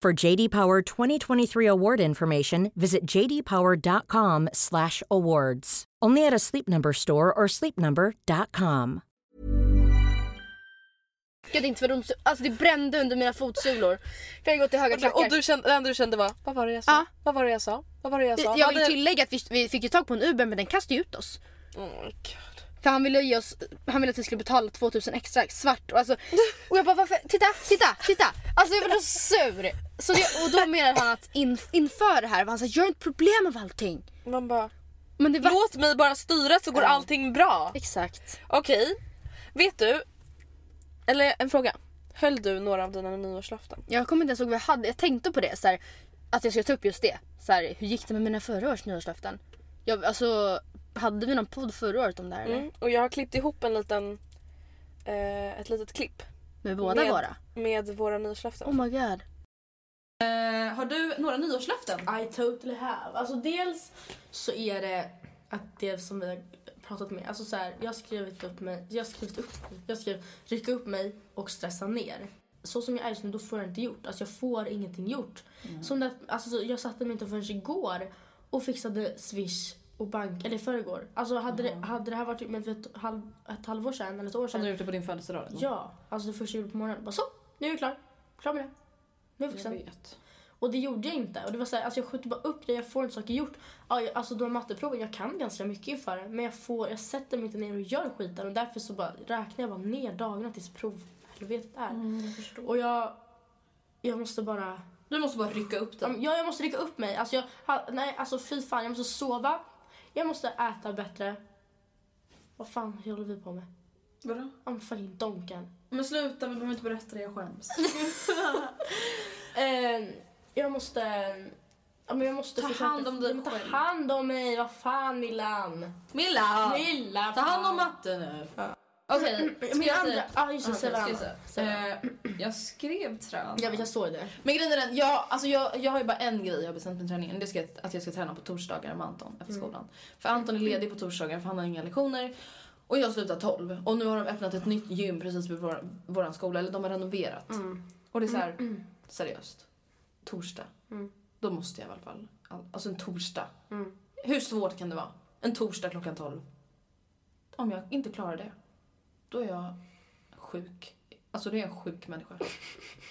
For JD Power 2023 award information, visit jdpower.com/awards. Only at a Sleep Number store or sleepnumber.com. inte för de, alltså det brände under mina fotsulor. För jag gått i höga klackar. Och du kände, det enda du kände var, vad var det jag sa? Ja. Vad var det jag sa? Vad var det jag sa? jag vill tillägga att vi, vi fick ju tag på en Uber men den kastade ut oss. Oh my God. För han ville ge oss, han ville att vi skulle betala 2000 extra svart. Och, alltså, och jag bara varför, titta, titta, titta. Alltså jag var så sur. Så det, och då menade han att in, inför det här var han såhär, gör inte problem av allting. Man bara, Men det var... låt mig bara styra så går Ja. allting bra. Exakt. Okej, vet du? Eller en fråga. Höll du några av dina nyårslöften? Jag kommer inte ens ihåg vad jag hade. Jag tänkte på det så här, att jag skulle ta upp just det. Så här, hur gick det med mina förra års nyårslöften? Jag, alltså, hade vi någon podd förra året om det här eller? Mm. Och jag har klippt ihop en liten, eh, ett litet klipp Med båda med, våra? med våra nyårslöften. Oh my god. Eh, har du några nyårslöften? I totally have. Alltså dels så är det att det som vi har pratat med, alltså så här, jag har skrivit upp mig, jag har skrivit upp jag skrev rycka upp mig och stressa ner. Så som jag är just nu, då får jag inte gjort. Alltså jag får ingenting gjort. Som det, alltså jag satte mig inte förrän igår och fixade swish och bank, eller förrgår. Alltså hade, det, hade det här varit med för ett, halv, ett halvår sedan eller ett år sedan. du gjort det på din födelsedag? eller? Ja, alltså det första jag gjorde på morgonen. Bara så, nu är jag klar. Klar med det. Nu är jag Jag vet. Och det gjorde jag inte. Och det var så här, alltså jag skjuter bara upp grejer, jag får inte saker gjort. Ja, jag, alltså de matteproven, jag kan ganska mycket inför det. Men jag, får, jag sätter mig inte ner och gör skiten. Och därför så bara räknar jag bara ner dagarna tills provhelvetet är. Mm, och jag, jag måste bara... Du måste bara rycka upp den. Ja, jag måste rycka upp mig. Alltså jag, nej, alltså fy fan, jag måste sova. Jag måste äta bättre. Vad fan håller vi på med? Vadå? I'm fucking donken. Men sluta, vi behöver inte berätta det, jag skäms. Eh, jag måste... Ja, men jag måste Ta försöka- hand om dig Ja, Ta själv. hand om mig, vad fan Millan. Milla! Milla, Ta hand om matte nu. Okej, ska Min jag säga? Ja just det, ska jag andra. Eh, Jag skrev träna. Jag vet, jag såg det. Men grejen är den, jag, alltså jag, jag har ju bara en grej jag har bestämt med träningen. Det ska, att jag ska träna på torsdagar med Anton efter skolan. För Anton är ledig på torsdagar för han har inga lektioner. Och jag slutar 12. Och nu har de öppnat ett nytt gym precis vid vår, våran skola. Eller de har renoverat. Och det är så här, seriöst. Torsdag. Då måste jag i alla fall. Alltså en torsdag. Hur svårt kan det vara? En torsdag klockan 12. Om jag inte klarar det, då är jag sjuk. Alltså då är jag en sjuk människa.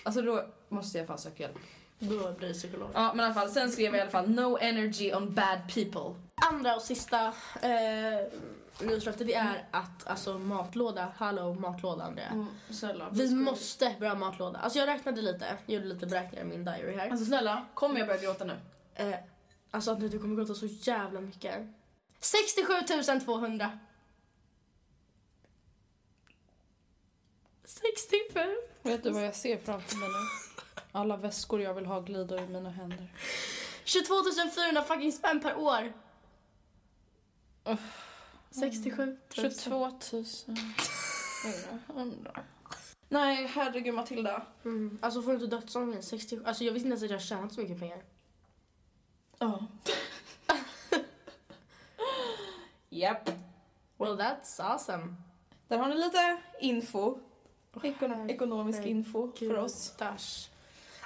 Alltså då måste jag fan söka hjälp. Då blir det psykolog. Ja men i alla fall, sen skrev jag i alla fall no energy on bad people. Andra och sista eh, nyårslöftet det är att alltså matlåda, hallå matlåda Andrea. Mm, snälla. Vi måste börja matlåda. Alltså jag räknade lite, gjorde lite beräkningar i min diary här. Alltså snälla, kommer jag börja gråta nu? Eh, alltså Andrea du kommer gråta så jävla mycket. 67 200. 65. Vet du vad jag ser framför mig nu? Alla väskor jag vill ha glider i mina händer. 22 400 fucking spänn per år. 67 000. 22 400. Nej, herregud Matilda. Mm. Alltså får du inte dödsångest? 67. Alltså jag visste inte ens att jag tjänat så mycket pengar. Ja. Japp. Well that's awesome. Där har ni lite info. Ekon- ekonomisk info för oss. Dash.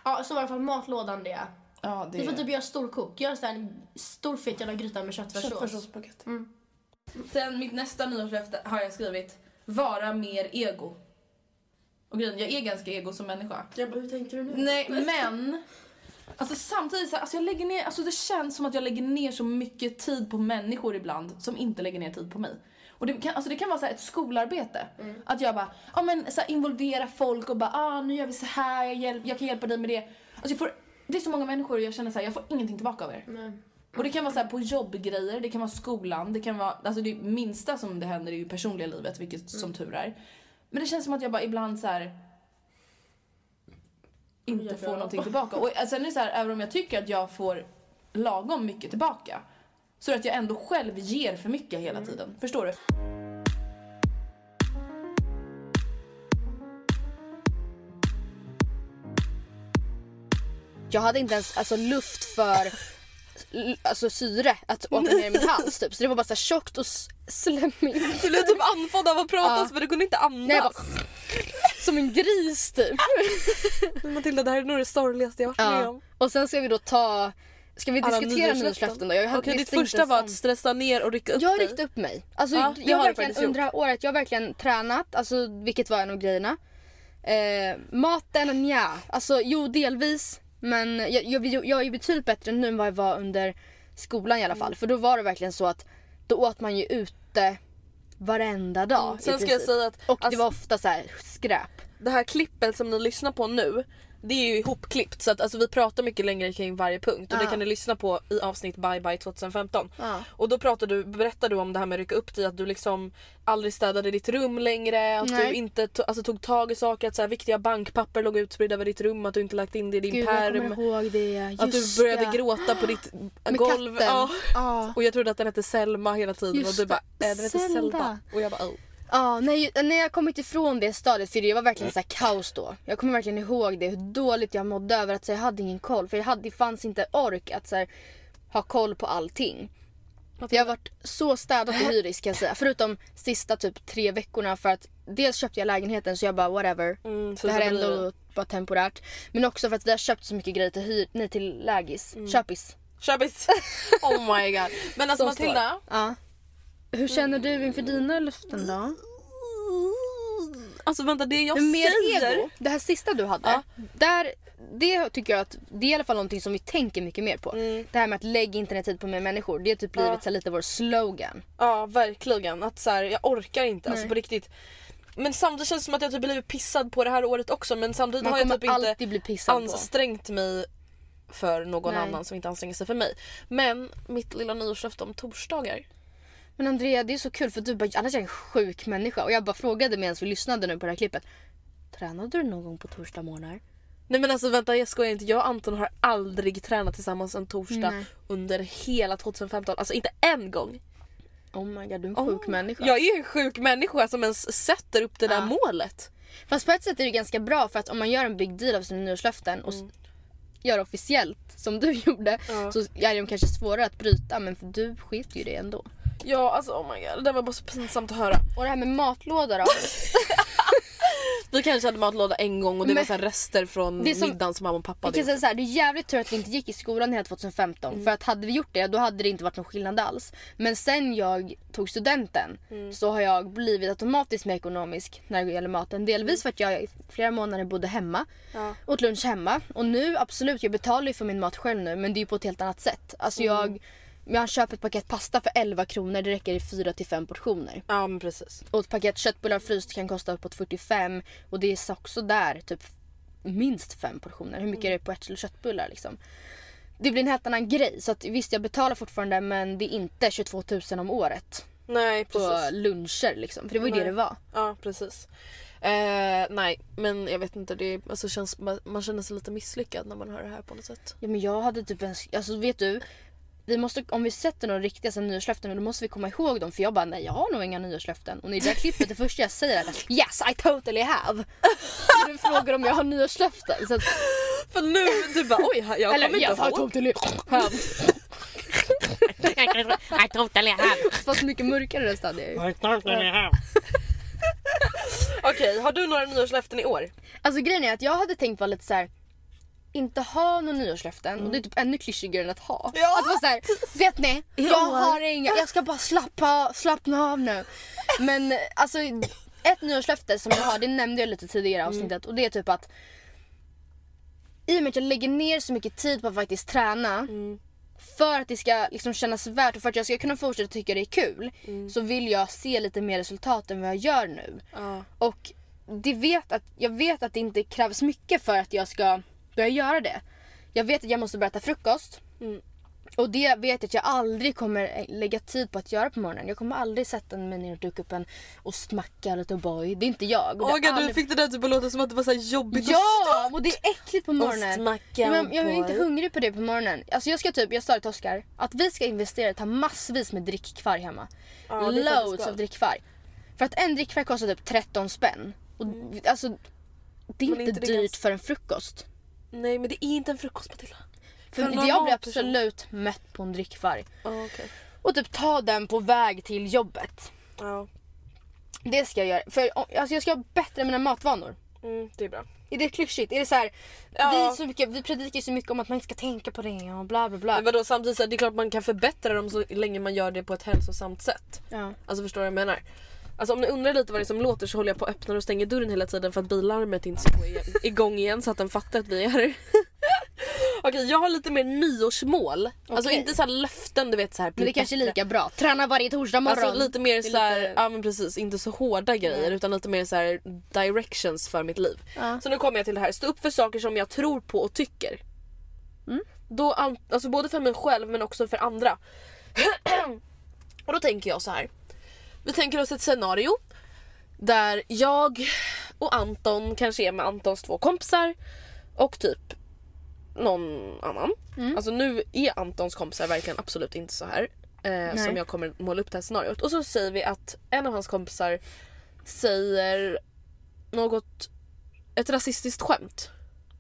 Ja, så var i alla fall matlådan det. Ja, det Vi får typ göra storkok. Gör en stor fet jävla gryta med köttfärssås. Mm. Sen mitt nästa nyårslöfte har jag skrivit vara mer ego. Och grejen, jag är ganska ego som människa. Jag bara, hur tänkte du nu? Nej, men alltså samtidigt så här, alltså jag lägger ner, alltså det känns som att jag lägger ner så mycket tid på människor ibland som inte lägger ner tid på mig. Och det kan, alltså det kan vara så ett skolarbete. Att jag bara, ja men så här, involvera folk och bara, ah nu gör vi så här, jag, hjälp, jag kan hjälpa dig med det. Alltså jag får, det är så många människor och jag känner så här, jag får ingenting tillbaka av er. Nej. Och det kan vara så här på jobbgrejer, det kan vara skolan, det kan vara, alltså det minsta som det händer är ju personliga livet, vilket som tur är. Men det känns som att jag bara ibland så här inte får någonting tillbaka. Och sen är det så här, även om jag tycker att jag får lagom mycket tillbaka, så är det att jag ändå själv ger för mycket hela tiden. Förstår du? Jag hade inte ens alltså, luft för alltså, syre att åka ner i min hals typ. Så det var bara så här tjockt och slemmigt. Du blev typ andfådd av att prata Ja. för du kunde inte andas. Nej, bara, som en gris typ. Men Matilda det här är nog det sorgligaste jag varit med Ja. om. Och sen ska vi då ta, ska vi diskutera nyårslöften då? Jag Okej ditt första var att stressa ner och rycka upp Jag har dig. ryckt upp mig. Alltså, Ja, jag har verkligen, under det här året, jag har verkligen tränat, alltså, vilket var en av grejerna. Eh, maten, nja. Alltså jo delvis. Men jag, jag, jag, är betydligt bättre nu än vad jag var under skolan i alla fall. För då var det verkligen så att då åt man ju ute varenda dag. i Sen ska jag säga att Och det alltså, var ofta så här skräp. det här klippet som ni lyssnar på nu det är ju ihopklippt så att alltså, vi pratar mycket längre kring varje punkt och det kan ni lyssna på i avsnitt Bye Bye 2015. Ja. Och då pratar du, berättar du om det här med att rycka upp dig, att du liksom aldrig städade ditt rum längre, att Nej. du inte to- alltså, tog tag i saker, att så här, viktiga bankpapper låg utspridda över ditt rum, att du inte lagt in det i din Gud. Just Att du började det. gråta på ditt Med golv. Ja. Ja. Och jag trodde att den hette Selma hela tiden Just och du bara äh, den heter Zelda." Zelda. Och jag bara oh. Ja, när, när jag kommit ifrån det stadiet för det var verkligen så här kaos då. Jag kommer verkligen ihåg det, hur dåligt jag mådde över att så, jag hade ingen koll. För jag hade, det fanns inte ork att så här, ha koll på allting. Jag har varit så städad och hyris kan jag säga. Förutom sista typ tre veckorna för att dels köpte jag lägenheten så jag bara whatever. Mm, det här är ändå bara temporärt. Men också för att vi har köpt så mycket grejer till, hyr, nej, till lägis. Köpis. Köpis! Oh my god. Men alltså. Matilda. Ja. Hur känner du inför dina löften då? Alltså vänta det jag Men mer säger. ego, det här sista du hade. Ja. Där, det tycker jag att det är i alla fall någonting som vi tänker mycket mer på. Mm. Det här med att lägga internettid på mer människor. Det har typ blivit Ja. så lite vår slogan. Ja verkligen. Att så här, jag orkar inte alltså Nej. på riktigt. Men samtidigt känns det som att jag typ blivit pissad på det här året också men samtidigt Man har jag typ inte pissad på. ansträngt mig för någon Nej. annan som inte anstränger sig för mig. Men mitt lilla nyårslöfte om torsdagar. Men Andrea det är så kul för du bara annars är jag en sjuk människa. Och jag bara frågade medan vi lyssnade nu på det här klippet. Tränade du någon gång på torsdag morgnar? Nej men alltså vänta jag skojar inte. Jag och Anton har aldrig tränat tillsammans en torsdag Nej. under hela 2015. Alltså inte en gång. Oh my god, du är en Oh, sjuk människa. Jag är en sjuk människa som ens sätter upp det där Ja. målet. Fast på ett sätt är det ganska bra för att om man gör en big deal av sina nyårslöften och s- gör officiellt som du gjorde Ja. så är de kanske svårare att bryta men för du sket ju det ändå. Ja alltså oh my god, det var bara så pinsamt att höra. Och det här med matlåda då? Vi kanske hade matlåda en gång och det Men- var så rester från Det som- middagen som mamma och pappa hade kan säga gjort. så här, det är jävligt tur att vi inte gick i skolan hela 2015 Mm. för att hade vi gjort det då hade det inte varit någon skillnad alls. Men sen jag tog studenten Mm. så har jag blivit automatiskt mer ekonomisk när det gäller maten. Delvis för att jag i flera månader bodde hemma, Ja. åt lunch hemma och nu absolut, jag betalar ju för min mat själv nu men det är på ett helt annat sätt. Alltså Mm. jag, jag köper ett paket pasta för 11 kronor, det räcker i 4 till 5 portioner. Ja men precis. Och ett paket köttbullar fryst kan kosta uppåt 45 och det är också där typ minst fem portioner. Hur mycket är det på ett kilo köttbullar liksom? Det blir en helt annan grej. Så att, visst jag betalar fortfarande men det är inte 22 000 om året Nej på precis. luncher liksom. För det var ju Nej. det det var. Ja precis. Eh, nej men jag vet inte, det alltså, känns, man, man känner sig lite misslyckad när man hör det här på något sätt. Ja men jag hade typ en, alltså vet du. Vi måste, om vi sätter några riktiga här nyårslöften då måste vi komma ihåg dem för jag bara nej jag har nog inga nyårslöften. Och i det där klippet det första jag säger är att yes I totally have. Och du frågar om jag har nyårslöften. Så att, För nu, du bara oj jag eller kommer yes inte I ihåg. totally have. Fast mycket mörkare röst hade jag ju. Okej, har du några nyårslöften i år? Alltså grejen är att jag hade tänkt vara lite så här. Inte ha några nyårslöften och det är typ ännu klyschigare än att ha. Ja. Att vara såhär, vet ni? Jag har inga, jag ska bara slappa, slappna av nu. Men alltså ett nyårslöfte som jag har, det nämnde jag lite tidigare i avsnittet och det är typ att i och med att jag lägger ner så mycket tid på att faktiskt träna för att det ska liksom kännas värt och för att jag ska kunna fortsätta tycka det är kul så vill jag se lite mer resultat än vad jag gör nu. Ja. Och det vet att, jag vet att det inte krävs mycket för att jag ska börja göra det. Jag vet att jag måste börja äta frukost. Mm. Och det vet jag att jag aldrig kommer lägga tid på att göra på morgonen. Jag kommer aldrig sätta mig ner och duka upp en ostmacka eller O'boy. Det är inte jag. Och Oh god, aldrig- du fick det där typ att låta som att det var så jobbigt Ja! Och det är äckligt på morgonen. Ostmacka men jag är och inte hungrig på det på morgonen. Alltså jag ska typ, jag sa det till Oskar, att vi ska investera ha massvis med drickkvarg hemma. Ja, Loads av drickkvarg. För att en drickkvarg kostar typ 13 spänn. Och alltså, det är Men inte, inte dyrt gans- för en frukost. Nej men det är inte en frukost Matilda. För För jag blir absolut mätt på en drickkvarg. Ja okej. Och typ ta den på väg till jobbet. Ja. Det ska jag göra. För alltså jag ska ha bättre mina matvanor. Mm, det är bra. Är det klyschigt? Är det så här, Ja. vi, är så mycket, vi predikar så mycket om att man inte ska tänka på det och bla bla bla. Men vadå samtidigt så är det klart man kan förbättra dem så länge man gör det på ett hälsosamt sätt. Ja. Alltså förstår du vad jag menar? Alltså om ni undrar lite vad det är som låter så håller jag på att öppna och stänga dörren hela tiden för att billarmet inte ska gå igång igen så att den fattar att vi är här. Okej jag har lite mer nyårsmål. Alltså Okej. inte så här löften du vet så här. Men det kanske är lika bra. Träna varje torsdag morgon. Alltså lite mer Det är så här, lite- ja men precis, inte så hårda grejer utan lite mer så här directions för mitt liv. Ja. Så nu kommer jag till det här, stå upp för saker som jag tror på och tycker. Mm. Då, alltså både för mig själv men också för andra. och då tänker jag så här. Vi tänker oss ett scenario där jag och Anton kanske är med Antons två kompisar och typ någon annan. Mm. Alltså nu är Antons kompisar verkligen absolut inte så här. Eh, som jag kommer måla upp det här scenariot. Och så säger vi att en av hans kompisar säger något, ett rasistiskt skämt.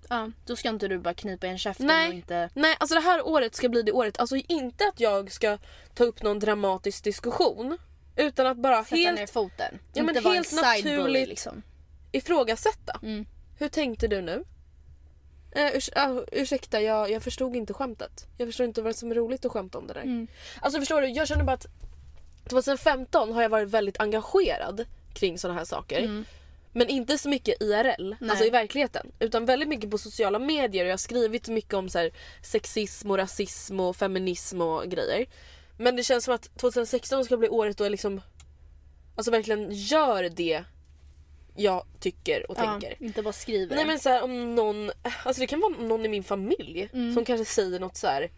Ja, då ska inte du bara knipa igen käften Nej. och inte... Nej, alltså det här året ska bli det året. Alltså inte att jag ska ta upp någon dramatisk diskussion. Utan att bara Sätta ner helt foten. Ja, men helt naturligt. liksom. ifrågasätta. Mm. Hur tänkte du nu? Eh, urs ah, ursäkta, jag, jag förstod inte skämtet. Jag förstår inte vad som är roligt att skämta om det där. Mm. Alltså förstår du, jag känner bara att 2015 har jag varit väldigt engagerad kring sådana här saker. Mm. Men inte så mycket IRL, Nej. alltså i verkligheten. Utan väldigt mycket på sociala medier och jag har skrivit mycket om så här, sexism och rasism och feminism och grejer. Men det känns som att 2016 ska bli året då jag liksom alltså verkligen gör det jag tycker och Ja, tänker. inte bara skriver. Nej men så här, om någon, alltså det kan vara någon i min familj Mm. som kanske säger något så här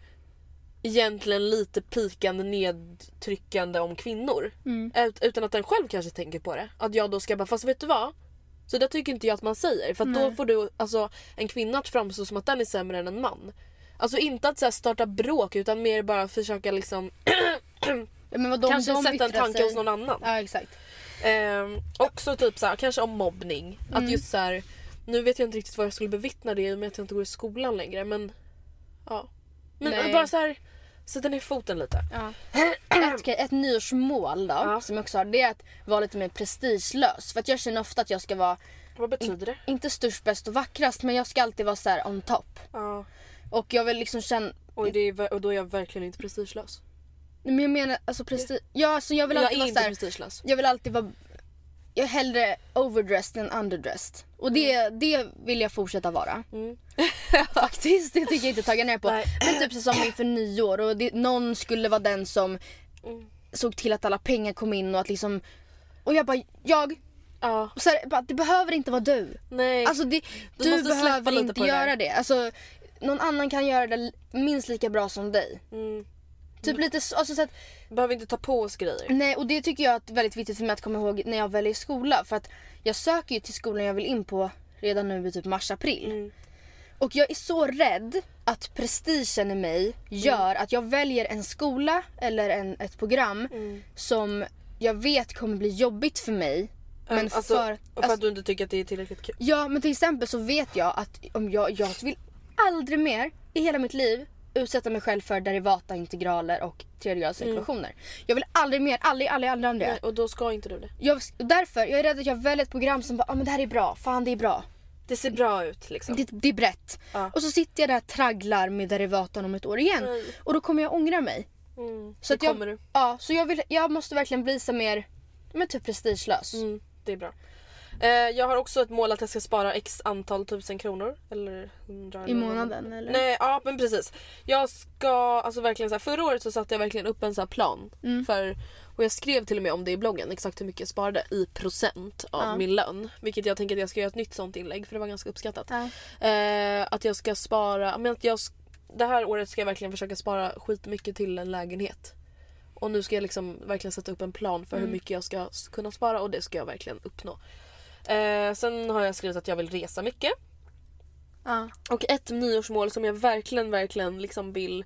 egentligen lite pikande nedtryckande om kvinnor. Mm. Ut, utan att den själv kanske tänker på det. Att jag då ska bara, fast vet du vad? Så det tycker inte jag att man säger. För då får du alltså, en kvinna att framstå som att den är sämre än en man. Alltså inte att så här, starta bråk utan mer bara försöka liksom Men vadå, om kanske de sätta en yttrar tanke sig- hos någon annan. Ja exakt. Ehm, också typ så här, kanske om mobbning. Mm. Att just så här, nu vet jag inte riktigt vad jag skulle bevittna det i och med att jag inte går i skolan längre men ja. Men Nej. bara så här sätta ner foten lite. Ja. ett, okej, ett nyårsmål då, Ja. som jag också har, det är att vara lite mer prestigelös. För att jag känner ofta att jag ska vara, Vad betyder det? inte störst, bäst och vackrast, men jag ska alltid vara så här on top. Ja. Och jag vill liksom känna, Och, det är, och då är jag verkligen inte prestigelös. men jag menar alltså prestige, ja alltså jag vill Jag alltid är vara inte prestigelös. jag vill alltid vara, jag är hellre overdressed än underdressed. Och det, det vill jag fortsätta vara. Mm. Faktiskt, det tycker jag inte tagga ner på. Nej. Men typ som inför nyår och det, någon skulle vara den som Mm. såg till att alla pengar kom in och att liksom och jag bara, jag, Ja, så här, det behöver inte vara du. nej. Alltså det, Du du, behöver inte det göra det. Alltså, någon annan kan göra det minst lika bra som dig. mm. Typ lite så, alltså, så att, Behöver inte ta på oss grejer. nej och det tycker jag är väldigt viktigt för mig att komma ihåg när jag väljer skola. För att jag söker ju till skolan jag vill in på redan nu i typ mars-april. Mm. Och jag är så rädd att prestigen i mig gör att jag väljer en skola eller en, ett program Mm. som jag vet kommer bli jobbigt för mig. Men alltså, för, för alltså, att du inte tycker att det är tillräckligt kul. Ja men till exempel så vet jag att om jag, jag vill aldrig mer i hela mitt liv utsätta mig själv för derivata integraler och tredjegradsekvationer. Jag vill aldrig mer, aldrig, aldrig, aldrig, aldrig. Nej, och då ska inte du det. Jag, därför, jag är rädd att jag väljer ett program som bara, ah, men det här är bra, fan det är bra. Det ser bra ut liksom. Det, det är brett. Ja. Och så sitter jag där och tragglar med derivatan om ett år igen. Nej. Och då kommer jag ångra mig. Mm. Så det att jag, kommer du. Ja, så jag, vill, jag måste verkligen bli så mer, men typ prestigelös. Mm, det är bra. Eh, jag har också ett mål att jag ska spara x antal tusen kronor. Eller hundra. I månaden eller? Nej, ja men precis. Jag ska, alltså verkligen så här, förra året så satte jag verkligen upp en så här plan. Mm. För, och jag skrev till och med om det i bloggen, exakt hur mycket jag sparade i procent av Ja. min lön. Vilket jag tänker att jag ska göra ett nytt sånt inlägg för det var ganska uppskattat. Ja. Eh, att jag ska spara, men att jag, det här året ska jag verkligen försöka spara skitmycket till en lägenhet. Och nu ska jag liksom verkligen sätta upp en plan för hur mycket jag ska kunna spara och det ska jag verkligen uppnå. Eh, sen har jag skrivit att jag vill resa mycket. Ja. Och ett nyårsmål som jag verkligen, verkligen liksom vill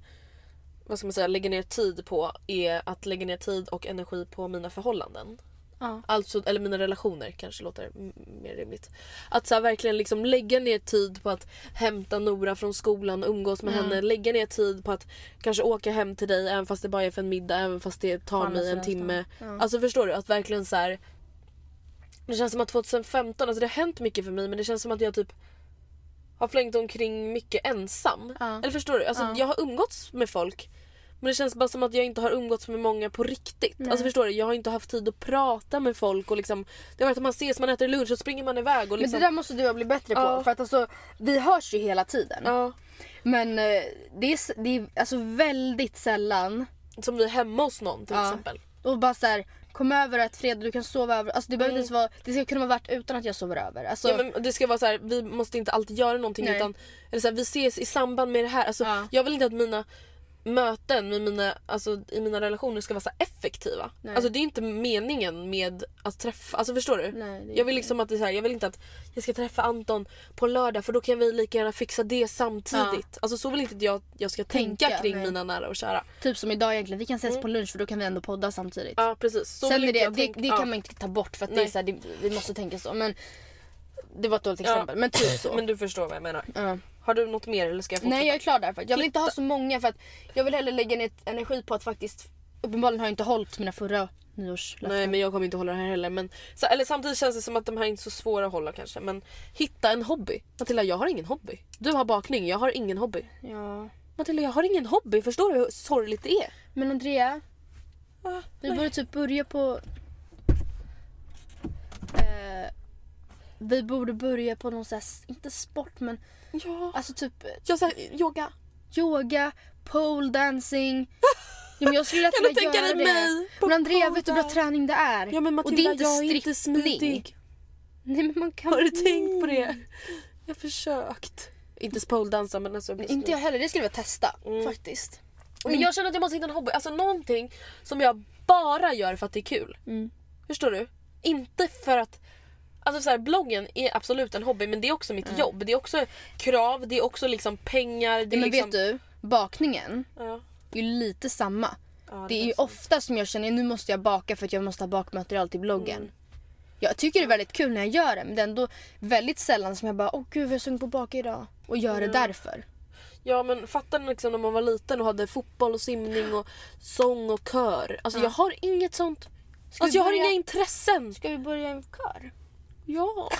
vad ska man säga, lägga ner tid på är att lägga ner tid och energi på mina förhållanden. Ja. Alltså, eller mina relationer kanske låter mer rimligt. Att så här, verkligen liksom lägga ner tid på att hämta Nora från skolan, umgås med henne. Lägga ner tid på att kanske åka hem till dig även fast det bara är för en middag, även fast det tar andra mig en timme. Ja. Alltså förstår du? Att verkligen så här. Det känns som att 2015, alltså det har hänt mycket för mig men det känns som att jag typ har flängt omkring mycket ensam. Ja. Eller förstår du? Alltså Ja. jag har umgåtts med folk men det känns bara som att jag inte har umgåtts med många på riktigt. Alltså förstår du? Jag har inte haft tid att prata med folk och liksom Det har varit att man ses, man äter lunch och springer man iväg och Men liksom det där måste du bli bättre på. Ja. För att alltså, vi hörs ju hela tiden. Ja, Men eh, det är, det är alltså väldigt sällan. som vi är hemma hos någon till exempel. Och bara så här, kom över ett fredag, du kan sova över. Alltså det behöver Mm. inte vara, det ska kunna vara värt utan att jag sover över. Alltså, Ja, men det ska vara så här, vi måste inte alltid göra någonting Nej. utan eller så här, vi ses i samband med det här. Alltså, Ja. Jag vill inte att mina möten med mina, alltså, i mina relationer ska vara så effektiva. Nej. Alltså, det är inte meningen med att träffa, alltså förstår du? Nej, jag vill liksom att det är här, jag vill inte att jag ska träffa Anton på lördag för då kan vi lika gärna fixa det samtidigt. Alltså så vill inte jag jag ska tänka, Tänka, kring nej. mina nära och kära. Typ som idag egentligen, vi kan ses på lunch för då kan vi ändå podda samtidigt. Mm. Ja precis. Så Sen är det, det, det ja. kan man inte ta bort för att det är så här, det, vi måste tänka så. Men det var ett dåligt Ja. exempel. Men typ så. Men du förstår vad jag menar. Ja. Har du något mer eller ska jag fortsätta? Nej jag är klar där. För jag vill inte ha så många för att jag vill hellre lägga ner energi på att faktiskt Uppenbarligen har jag inte hållit mina förra nyårslöften. Nej men jag kommer inte hålla det här heller. Men, så, eller samtidigt känns det som att de här är inte så svåra att hålla kanske. Men hitta en hobby. Matilda jag har ingen hobby. Du har bakning, jag har ingen hobby. Ja. Matilda jag har ingen hobby. Förstår du hur sorgligt det är? Men Andrea, Ah, vi borde typ börja på... Eh, vi borde börja på någon sån här, inte sport men Ja, alltså typ jag sa yoga. yoga, pole dancing. Ja, men jag skulle lätt vilja göra dig det. mig Men Andrea vet du hur bra träning det är? Ja men Och Matilda det är inte jag är inte smidig. Nej men man kan Har du tänkt på det? Jag har försökt. Inte poledansa men alltså. Inte jag heller, det skulle jag testa Mm. faktiskt. Men jag känner att jag måste hitta en hobby. Alltså någonting som jag bara gör för att det är kul. Mm. Förstår du? Inte för att... Alltså så här, bloggen är absolut en hobby men det är också mitt jobb. Det är också krav, det är också liksom pengar. Det är men liksom... vet du, bakningen Ja. är ju lite samma. Ja, Det är ju sant. ofta som jag känner nu måste jag baka för att jag måste ha bakmaterial till bloggen. Mm. Jag tycker det är väldigt kul när jag gör det men det är ändå väldigt sällan som jag bara åh gud jag är sugen på att baka idag. Och gör det Mm. därför. Ja men fattar ni liksom när man var liten och hade fotboll och simning och sång och kör. Alltså jag har inget sånt. Ska alltså jag har börja- inga intressen. Ska vi börja en kör? Ja.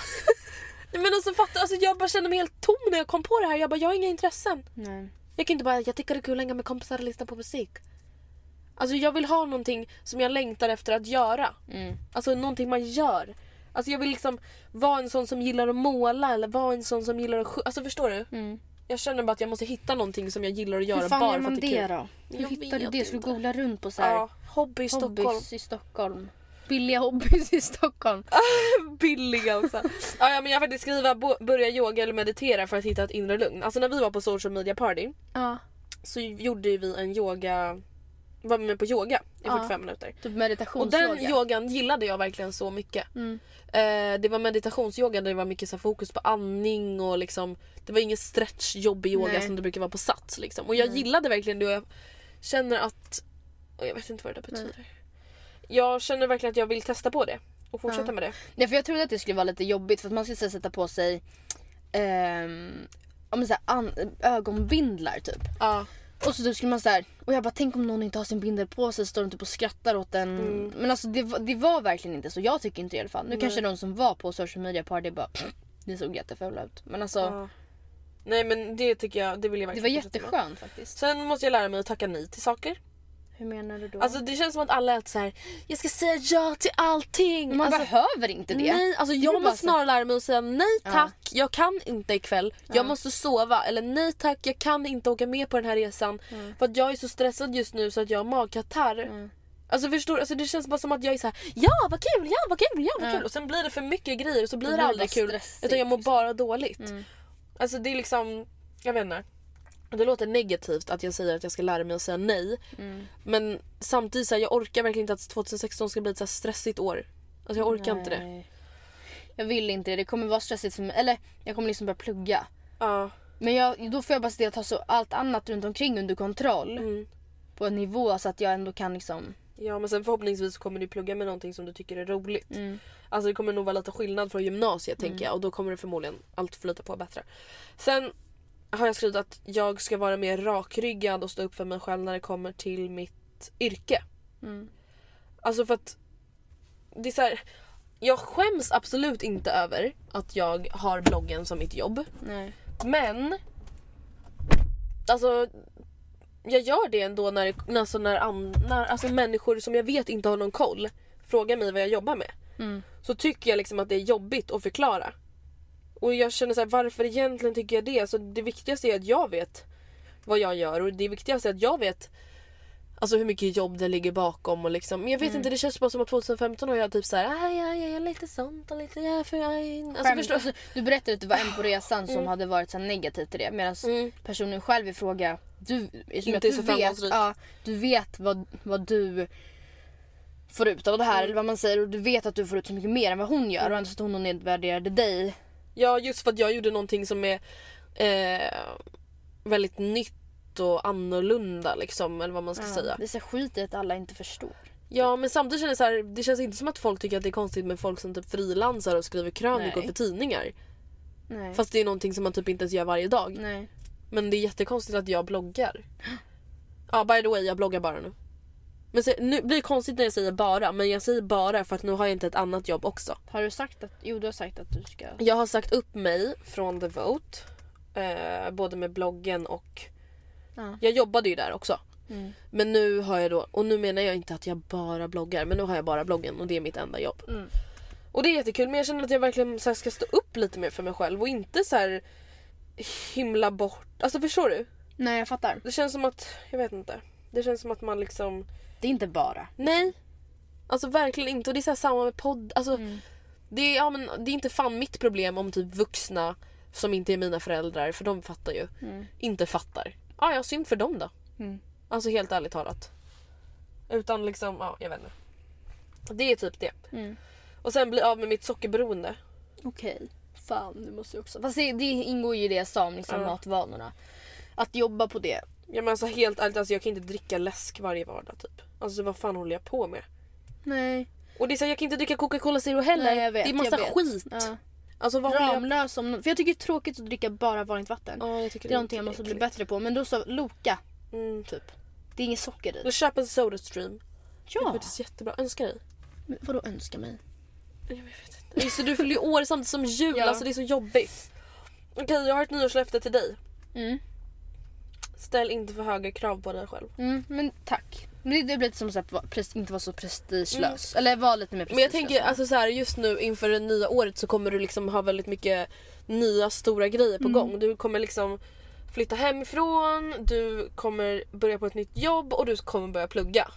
Men alltså fatta, alltså jag bara kände mig helt tom när jag kom på det här. Jag bara jag har inga intressen. Nej. Jag kan inte bara, jag tycker det är kul att hänga med kompisar och lyssna på musik. Alltså jag vill ha någonting som jag längtar efter att göra. Mm. Alltså någonting man gör. Alltså jag vill liksom vara en sån som gillar att måla eller vara en sån som gillar att. Alltså förstår du? Mm. Jag känner bara att jag måste hitta någonting som jag gillar att göra Hur fan bara gör för man att det är kul. då? Hur Jag hittar du vet det? Ska du inte. googla runt på så här Ja, hobby i Stockholm. hobbys i Stockholm? Billiga hobbys i Stockholm. Billiga också. ja, ja, men jag har faktiskt skriva bo- börja yoga eller meditera för att hitta ett inre lugn. Alltså när vi var på social media party Ja. så gjorde vi en yoga, var med på yoga i Ja. 45 minuter. Typ Och meditationsyoga. den yogan gillade jag verkligen så mycket. Mm. Eh, det var meditationsyoga där det var mycket så fokus på andning och liksom Det var ingen stretch jobbig yoga Nej. som det brukar vara på sats liksom. Och jag Nej. gillade verkligen det och jag känner att och jag vet inte vad det där betyder. Jag känner verkligen att jag vill testa på det och fortsätta Ja. med det. Ja, för jag trodde att det skulle vara lite jobbigt för att man skulle så här sätta på sig ehm, men så här, ögonbindlar typ. Ja. Och så typ skulle man så här, och jag bara tänk om någon inte har sin bindel på sig står de typ och skrattar åt den. Mm. Men alltså det, var- det var verkligen inte så. Jag tycker inte det i alla fall. Nu Nej. kanske de som var på social media party bara det såg jättefula ut. Men alltså ja. Nej men det tycker jag, det vill jag det verkligen var fortsätta med. jätteskönt faktiskt. Sen måste jag lära mig att tacka nej till saker. Hur menar du då? Alltså det känns som att alla är så här. jag ska säga ja till allting. man alltså, behöver inte det. Nej, alltså jag bara måste så- snarare lära mig att säga nej Ja. tack, jag kan inte ikväll, jag Ja. måste sova. Eller nej tack, jag kan inte åka med på den här resan. Mm. För att jag är så stressad just nu så att jag har magkatarr. Mm. Alltså förstår? Alltså, det känns bara som att jag är så här: ja vad kul, ja vad kul, ja vad Ja. kul. Och sen blir det för mycket grejer och så blir det blir det aldrig bara kul. Utan jag mår liksom. bara dåligt. Mm. Alltså det är liksom, jag vet inte. Det låter negativt att jag säger att jag ska lära mig att säga nej. Mm. Men samtidigt så här, jag orkar verkligen inte att 2016 ska bli ett så stressigt år. Alltså jag orkar inte det. Nej. Jag vill inte det. Det kommer vara stressigt för mig. Eller jag kommer liksom börja plugga. Ja. Men jag, då får jag bara se till att ha så allt annat runt omkring under kontroll. Mm. På en nivå så att jag ändå kan liksom... Ja men sen förhoppningsvis kommer du plugga med någonting som du tycker är roligt. Mm. Alltså det kommer nog vara lite skillnad från gymnasiet tänker jag och då kommer det förmodligen allt flyta på bättre. Sen har jag skrivit att jag ska vara mer rakryggad och stå upp för mig själv när det kommer till mitt yrke. Mm. Alltså för att det är så här, jag skäms absolut inte över att jag har bloggen som mitt jobb. Nej. Men alltså jag gör det ändå när, alltså när, när alltså människor som jag vet inte har någon koll frågar mig vad jag jobbar med. Mm. Så tycker jag liksom att det är jobbigt att förklara. Och jag känner så här, varför egentligen tycker jag det? Alltså det viktigaste är att jag vet vad jag gör och det viktigaste är att jag vet Alltså hur mycket jobb det ligger bakom och liksom. Men jag vet Mm. inte, det känns bara som att 2015 har jag typ såhär, aj, aj, aj, lite sånt och lite, ja, för aj. Alltså förstår du berättade att det var en på resan som Mm. hade varit så här negativ till det. Medan Mm. personen själv i fråga, du, som Inte att är du så vet, framgångsrik. ja, du vet vad, vad du får ut av det här. Mm. Eller vad man säger. Och du vet att du får ut så mycket mer än vad hon gör. Och ändå stod hon och nedvärderade dig. Ja just för att jag gjorde någonting som är eh, väldigt nytt och annorlunda liksom eller vad man ska säga. Det är så skit i att alla inte förstår. Ja men samtidigt känns det, så här, det känns inte som att folk tycker att det är konstigt med folk som typ frilansar och skriver krönikor Nej. för tidningar. Nej. Fast det är någonting som man typ inte ens gör varje dag. Nej. Men det är jättekonstigt att jag bloggar. Ja by the way jag bloggar bara nu. Men se, nu blir det konstigt när jag säger bara men jag säger bara för att nu har jag inte ett annat jobb också. Har du sagt att, jo du har sagt att du ska... Jag har sagt upp mig från The Vote. Eh, både med bloggen och... Ja. Jag jobbade ju där också. Mm. Men nu har jag då, och nu menar jag inte att jag bara bloggar men nu har jag bara bloggen och det är mitt enda jobb. Mm. Och det är jättekul men jag känner att jag verkligen så här ska stå upp lite mer för mig själv och inte så här himla bort. Alltså förstår du? Nej jag fattar. Det känns som att, jag vet inte. Det känns som att man liksom, Det är inte bara. nej. Alltså verkligen inte och det är så samma med podd. Alltså, Mm. det, är, ja, men, det är inte fan mitt problem om typ vuxna som inte är mina föräldrar, för de fattar ju, Mm. inte fattar. Ja, ja, synd för dem då. Mm. Alltså helt ärligt talat. Utan liksom, ja jag vet inte. Det är typ det. Mm. Och sen bli av med mitt sockerberoende. Okej. Fan, det måste jag också... Fast det, det ingår ju i det jag sa om liksom Ja. matvanorna. Att jobba på det. Ja men alltså helt ärligt, alltså, jag kan inte dricka läsk varje vardag typ. Alltså vad fan håller jag på med? Nej. Och det är så här, jag kan inte dricka Coca-Cola Zero heller. Nej jag vet. det är massa skit. Ja. Alltså vad jag Ramlös om För jag tycker det är tråkigt att dricka bara vanligt vatten. Ja, jag tycker det är någonting jag måste bli bättre på. Men då så Loka Mm. typ. Det är inget socker i. Då köp en Sodastream. Det är Ja. faktiskt jättebra. Önska dig. Men vadå önska mig? Jag vet inte. Det, du fyller ju år samtidigt som jul, Ja. alltså det är så jobbigt. Okej, jag har ett nyårslöfte till dig. Mm. Ställ inte för höga krav på dig själv. Mm, men tack. Men det, det blir lite som att inte vara så prestigelös. Eller vara lite mer Mm. Men jag prestigelös. tänker alltså så här, just nu inför det nya året så kommer du liksom ha väldigt mycket nya stora grejer på Mm. gång. Du kommer liksom flytta hemifrån, du kommer börja på ett nytt jobb och du kommer börja plugga.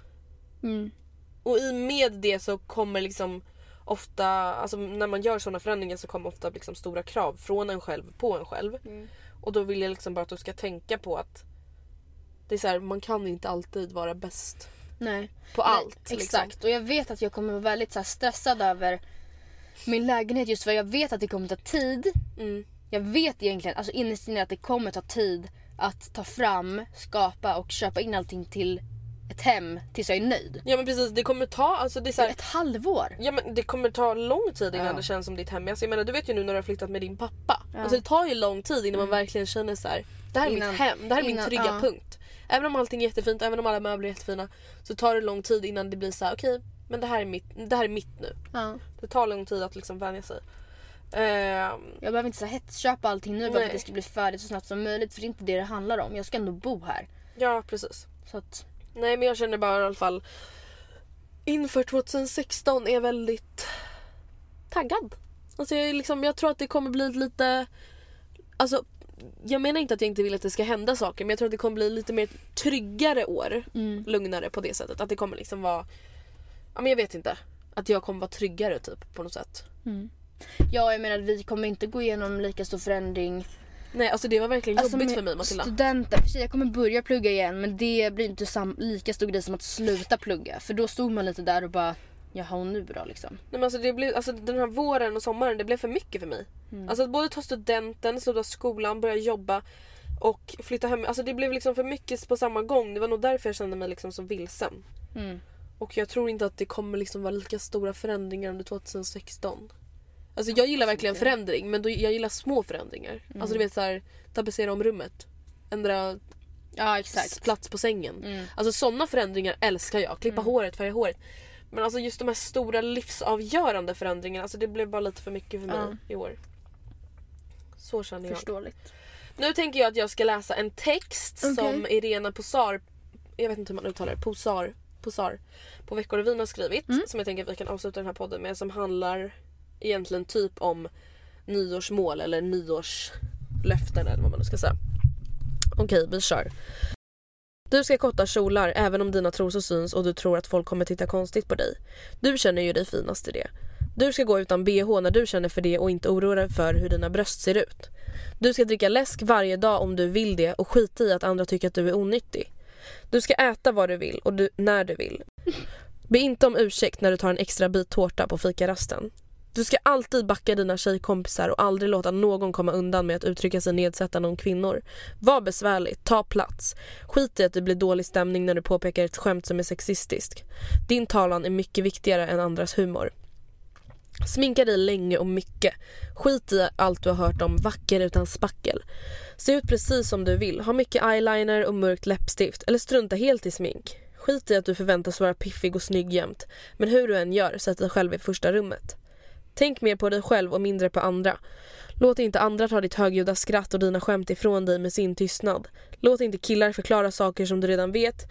Mm. Och i med det så kommer liksom ofta, alltså när man gör sådana förändringar så kommer ofta liksom stora krav från en själv på en själv. Mm. Och då vill jag liksom bara att du ska tänka på att det är så här, man kan inte alltid vara bäst Nej. på allt. Nej, liksom. Exakt. Och jag vet att jag kommer vara väldigt så här, stressad över min lägenhet just för jag vet att det kommer ta tid. Mm. Jag vet egentligen, alltså innerst inne att det kommer ta tid att ta fram, skapa och köpa in allting till ett hem tills jag är nöjd. Ja men precis, det kommer ta, alltså det är så här, Ett halvår. Ja men det kommer ta lång tid innan Ja. det känns som ditt hem. Alltså, jag menar du vet ju nu när du har flyttat med din pappa. Ja. Mm. Alltså det tar ju lång tid innan man verkligen känner så här. Det här är Innan- mitt hem, det här är innan- min trygga ja. punkt. Även om allting är jättefint, även om alla möbler är jättefina. Så tar det lång tid innan det blir så här: okej men det här, är mitt, det här är mitt nu. Ja. Det tar lång tid att liksom vänja sig. Ehm, Jag behöver inte så hetsköpa allting nu bara för att det ska bli färdigt så snabbt som möjligt för det är inte det det handlar om. Jag ska ändå bo här. ja precis. Så att, Nej men jag känner bara i alla fall inför 2016 är jag väldigt taggad. Alltså jag, liksom, jag tror att det kommer bli lite... Alltså jag menar inte att jag inte vill att det ska hända saker men jag tror att det kommer bli lite mer tryggare år. mm. Lugnare på det sättet. Att det kommer liksom vara... Ja men jag vet inte. Att jag kommer vara tryggare typ på något sätt. Ja jag menar vi kommer inte gå igenom lika stor förändring. Nej alltså det var verkligen Alltså, jobbigt för mig Matilda. Studenten, för sig, jag kommer börja plugga igen men det blir inte sam- lika stor grej som att sluta plugga. För då stod man lite där och bara jaha och nu då liksom. Nej, men alltså det blev, alltså den här våren och sommaren det blev för mycket för mig. Mm. Alltså att både ta studenten, sluta skolan, börja jobba och flytta hem. Alltså det blev liksom för mycket på samma gång. Det var nog därför jag kände mig liksom så vilsen. Mm. Och jag tror inte att det kommer liksom vara lika stora förändringar under 2016. Alltså jag gillar verkligen förändring men då, jag gillar små förändringar. Mm. Alltså du vet såhär tapetsera om rummet. Ändra Ja exakt. plats på sängen. Mm. Alltså sådana förändringar älskar jag. Klippa håret, färga håret. Men alltså just de här stora livsavgörande förändringarna, alltså det blev bara lite för mycket för mig i år. Så känner jag. Förståeligt. Nu tänker jag att jag ska läsa en text Okej. som Irena Posar, jag vet inte hur man uttalar det, Posar, Posar på Veckor och vin har skrivit. Mm. Som jag tänker att vi kan avsluta den här podden med. Som handlar egentligen typ om nyårsmål eller nyårslöften eller vad man nu ska säga. Okej, vi kör. Du ska korta kjolar även om dina trosor syns och du tror att folk kommer titta konstigt på dig. Du känner ju dig finast i det. Du ska gå utan bh när du känner för det och inte oroa dig för hur dina bröst ser ut. Du ska dricka läsk varje dag om du vill det och skita i att andra tycker att du är onyttig. Du ska äta vad du vill och du, när du vill. Be inte om ursäkt när du tar en extra bit tårta på fikarasten. Du ska alltid backa dina tjejkompisar och aldrig låta någon komma undan med att uttrycka sig nedsättande om kvinnor. Var besvärlig, ta plats. Skit i att det blir dålig stämning när du påpekar ett skämt som är sexistiskt. Din talan är mycket viktigare än andras humor. Sminka dig länge och mycket. Skit i allt du har hört om vacker utan spackel. Se ut precis som du vill. Ha mycket eyeliner och mörkt läppstift. Eller strunta helt i smink. Skit i att du förväntas vara piffig och snygg jämt. Men hur du än gör, sätt dig själv i första rummet. Tänk mer på dig själv och mindre på andra. Låt inte andra ta ditt högljudda skratt och dina skämt ifrån dig med sin tystnad. Låt inte killar förklara saker som du redan vet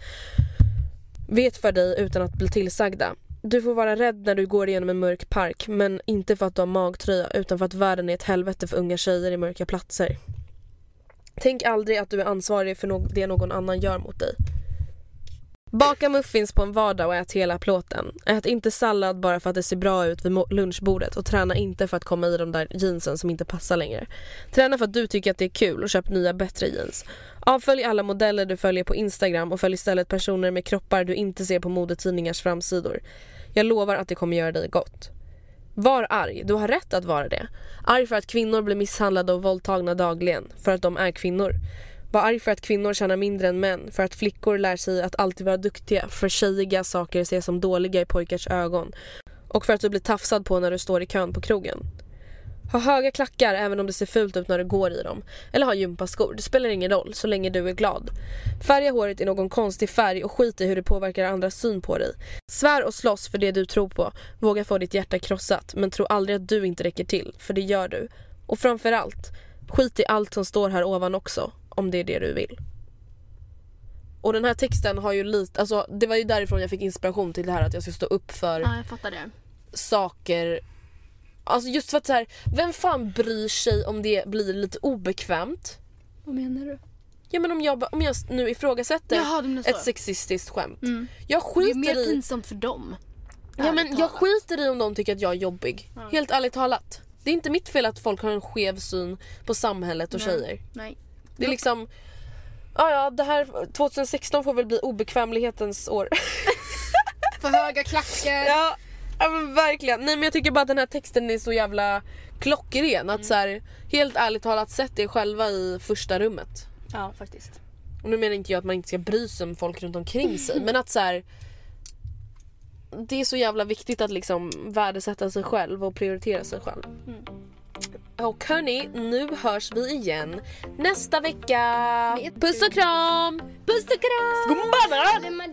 vet för dig utan att bli tillsagda. Du får vara rädd när du går igenom en mörk park men inte för att du har magtröja utan för att världen är ett helvete för unga tjejer i mörka platser. Tänk aldrig att du är ansvarig för det någon annan gör mot dig. Baka muffins på en vardag och ät hela plåten. Ät inte sallad bara för att det ser bra ut vid lunchbordet och träna inte för att komma i de där jeansen som inte passar längre. Träna för att du tycker att det är kul och köp nya bättre jeans. Avfölj alla modeller du följer på Instagram och följ istället personer med kroppar du inte ser på modetidningars framsidor. Jag lovar att det kommer göra dig gott. Var arg, du har rätt att vara det. Arg för att kvinnor blir misshandlade och våldtagna dagligen, för att de är kvinnor. Var arg för att kvinnor tjänar mindre än män, för att flickor lär sig att alltid vara duktiga, för tjejiga saker ses som dåliga i pojkars ögon och för att du blir tafsad på när du står i kön på krogen. Ha höga klackar även om det ser fult ut när du går i dem. Eller ha gympaskor, det spelar ingen roll så länge du är glad. Färga håret i någon konstig färg och skit i hur det påverkar andras syn på dig. Svär och slåss för det du tror på. Våga få ditt hjärta krossat men tro aldrig att du inte räcker till, för det gör du. Och framförallt, skit i allt som står här ovan också, om det är det du vill. Och den här texten har ju lite, alltså det var ju därifrån jag fick inspiration till det här att jag ska stå upp för Ja, saker Alltså just för att så här, vem fan bryr sig om det blir lite obekvämt? Vad menar du? Ja men om jag, om jag nu ifrågasätter Jaha, ett sexistiskt skämt. Mm. Jag Det är mer skiter i, pinsamt för dem. ja, men ärligt jag talat. skiter i om de tycker att jag är jobbig. Helt ärligt talat. Det är inte mitt fel att folk har en skev syn på samhället och Nej. tjejer. Nej. Det är liksom, ja ja det här 2016 får väl bli obekvämlighetens år. För höga klackar. Ja, ja men verkligen. Nej men jag tycker bara att den här texten är så jävla klockren. Att så här, helt ärligt talat sätt er själva i första rummet. Ja, faktiskt. Och nu menar inte jag att man inte ska bry sig om folk runt omkring sig men att så här, Det är så jävla viktigt att liksom värdesätta sig själv och prioritera sig själv. Och hörni, nu hörs vi igen nästa vecka. Puss och kram! Puss och kram! Skumbana!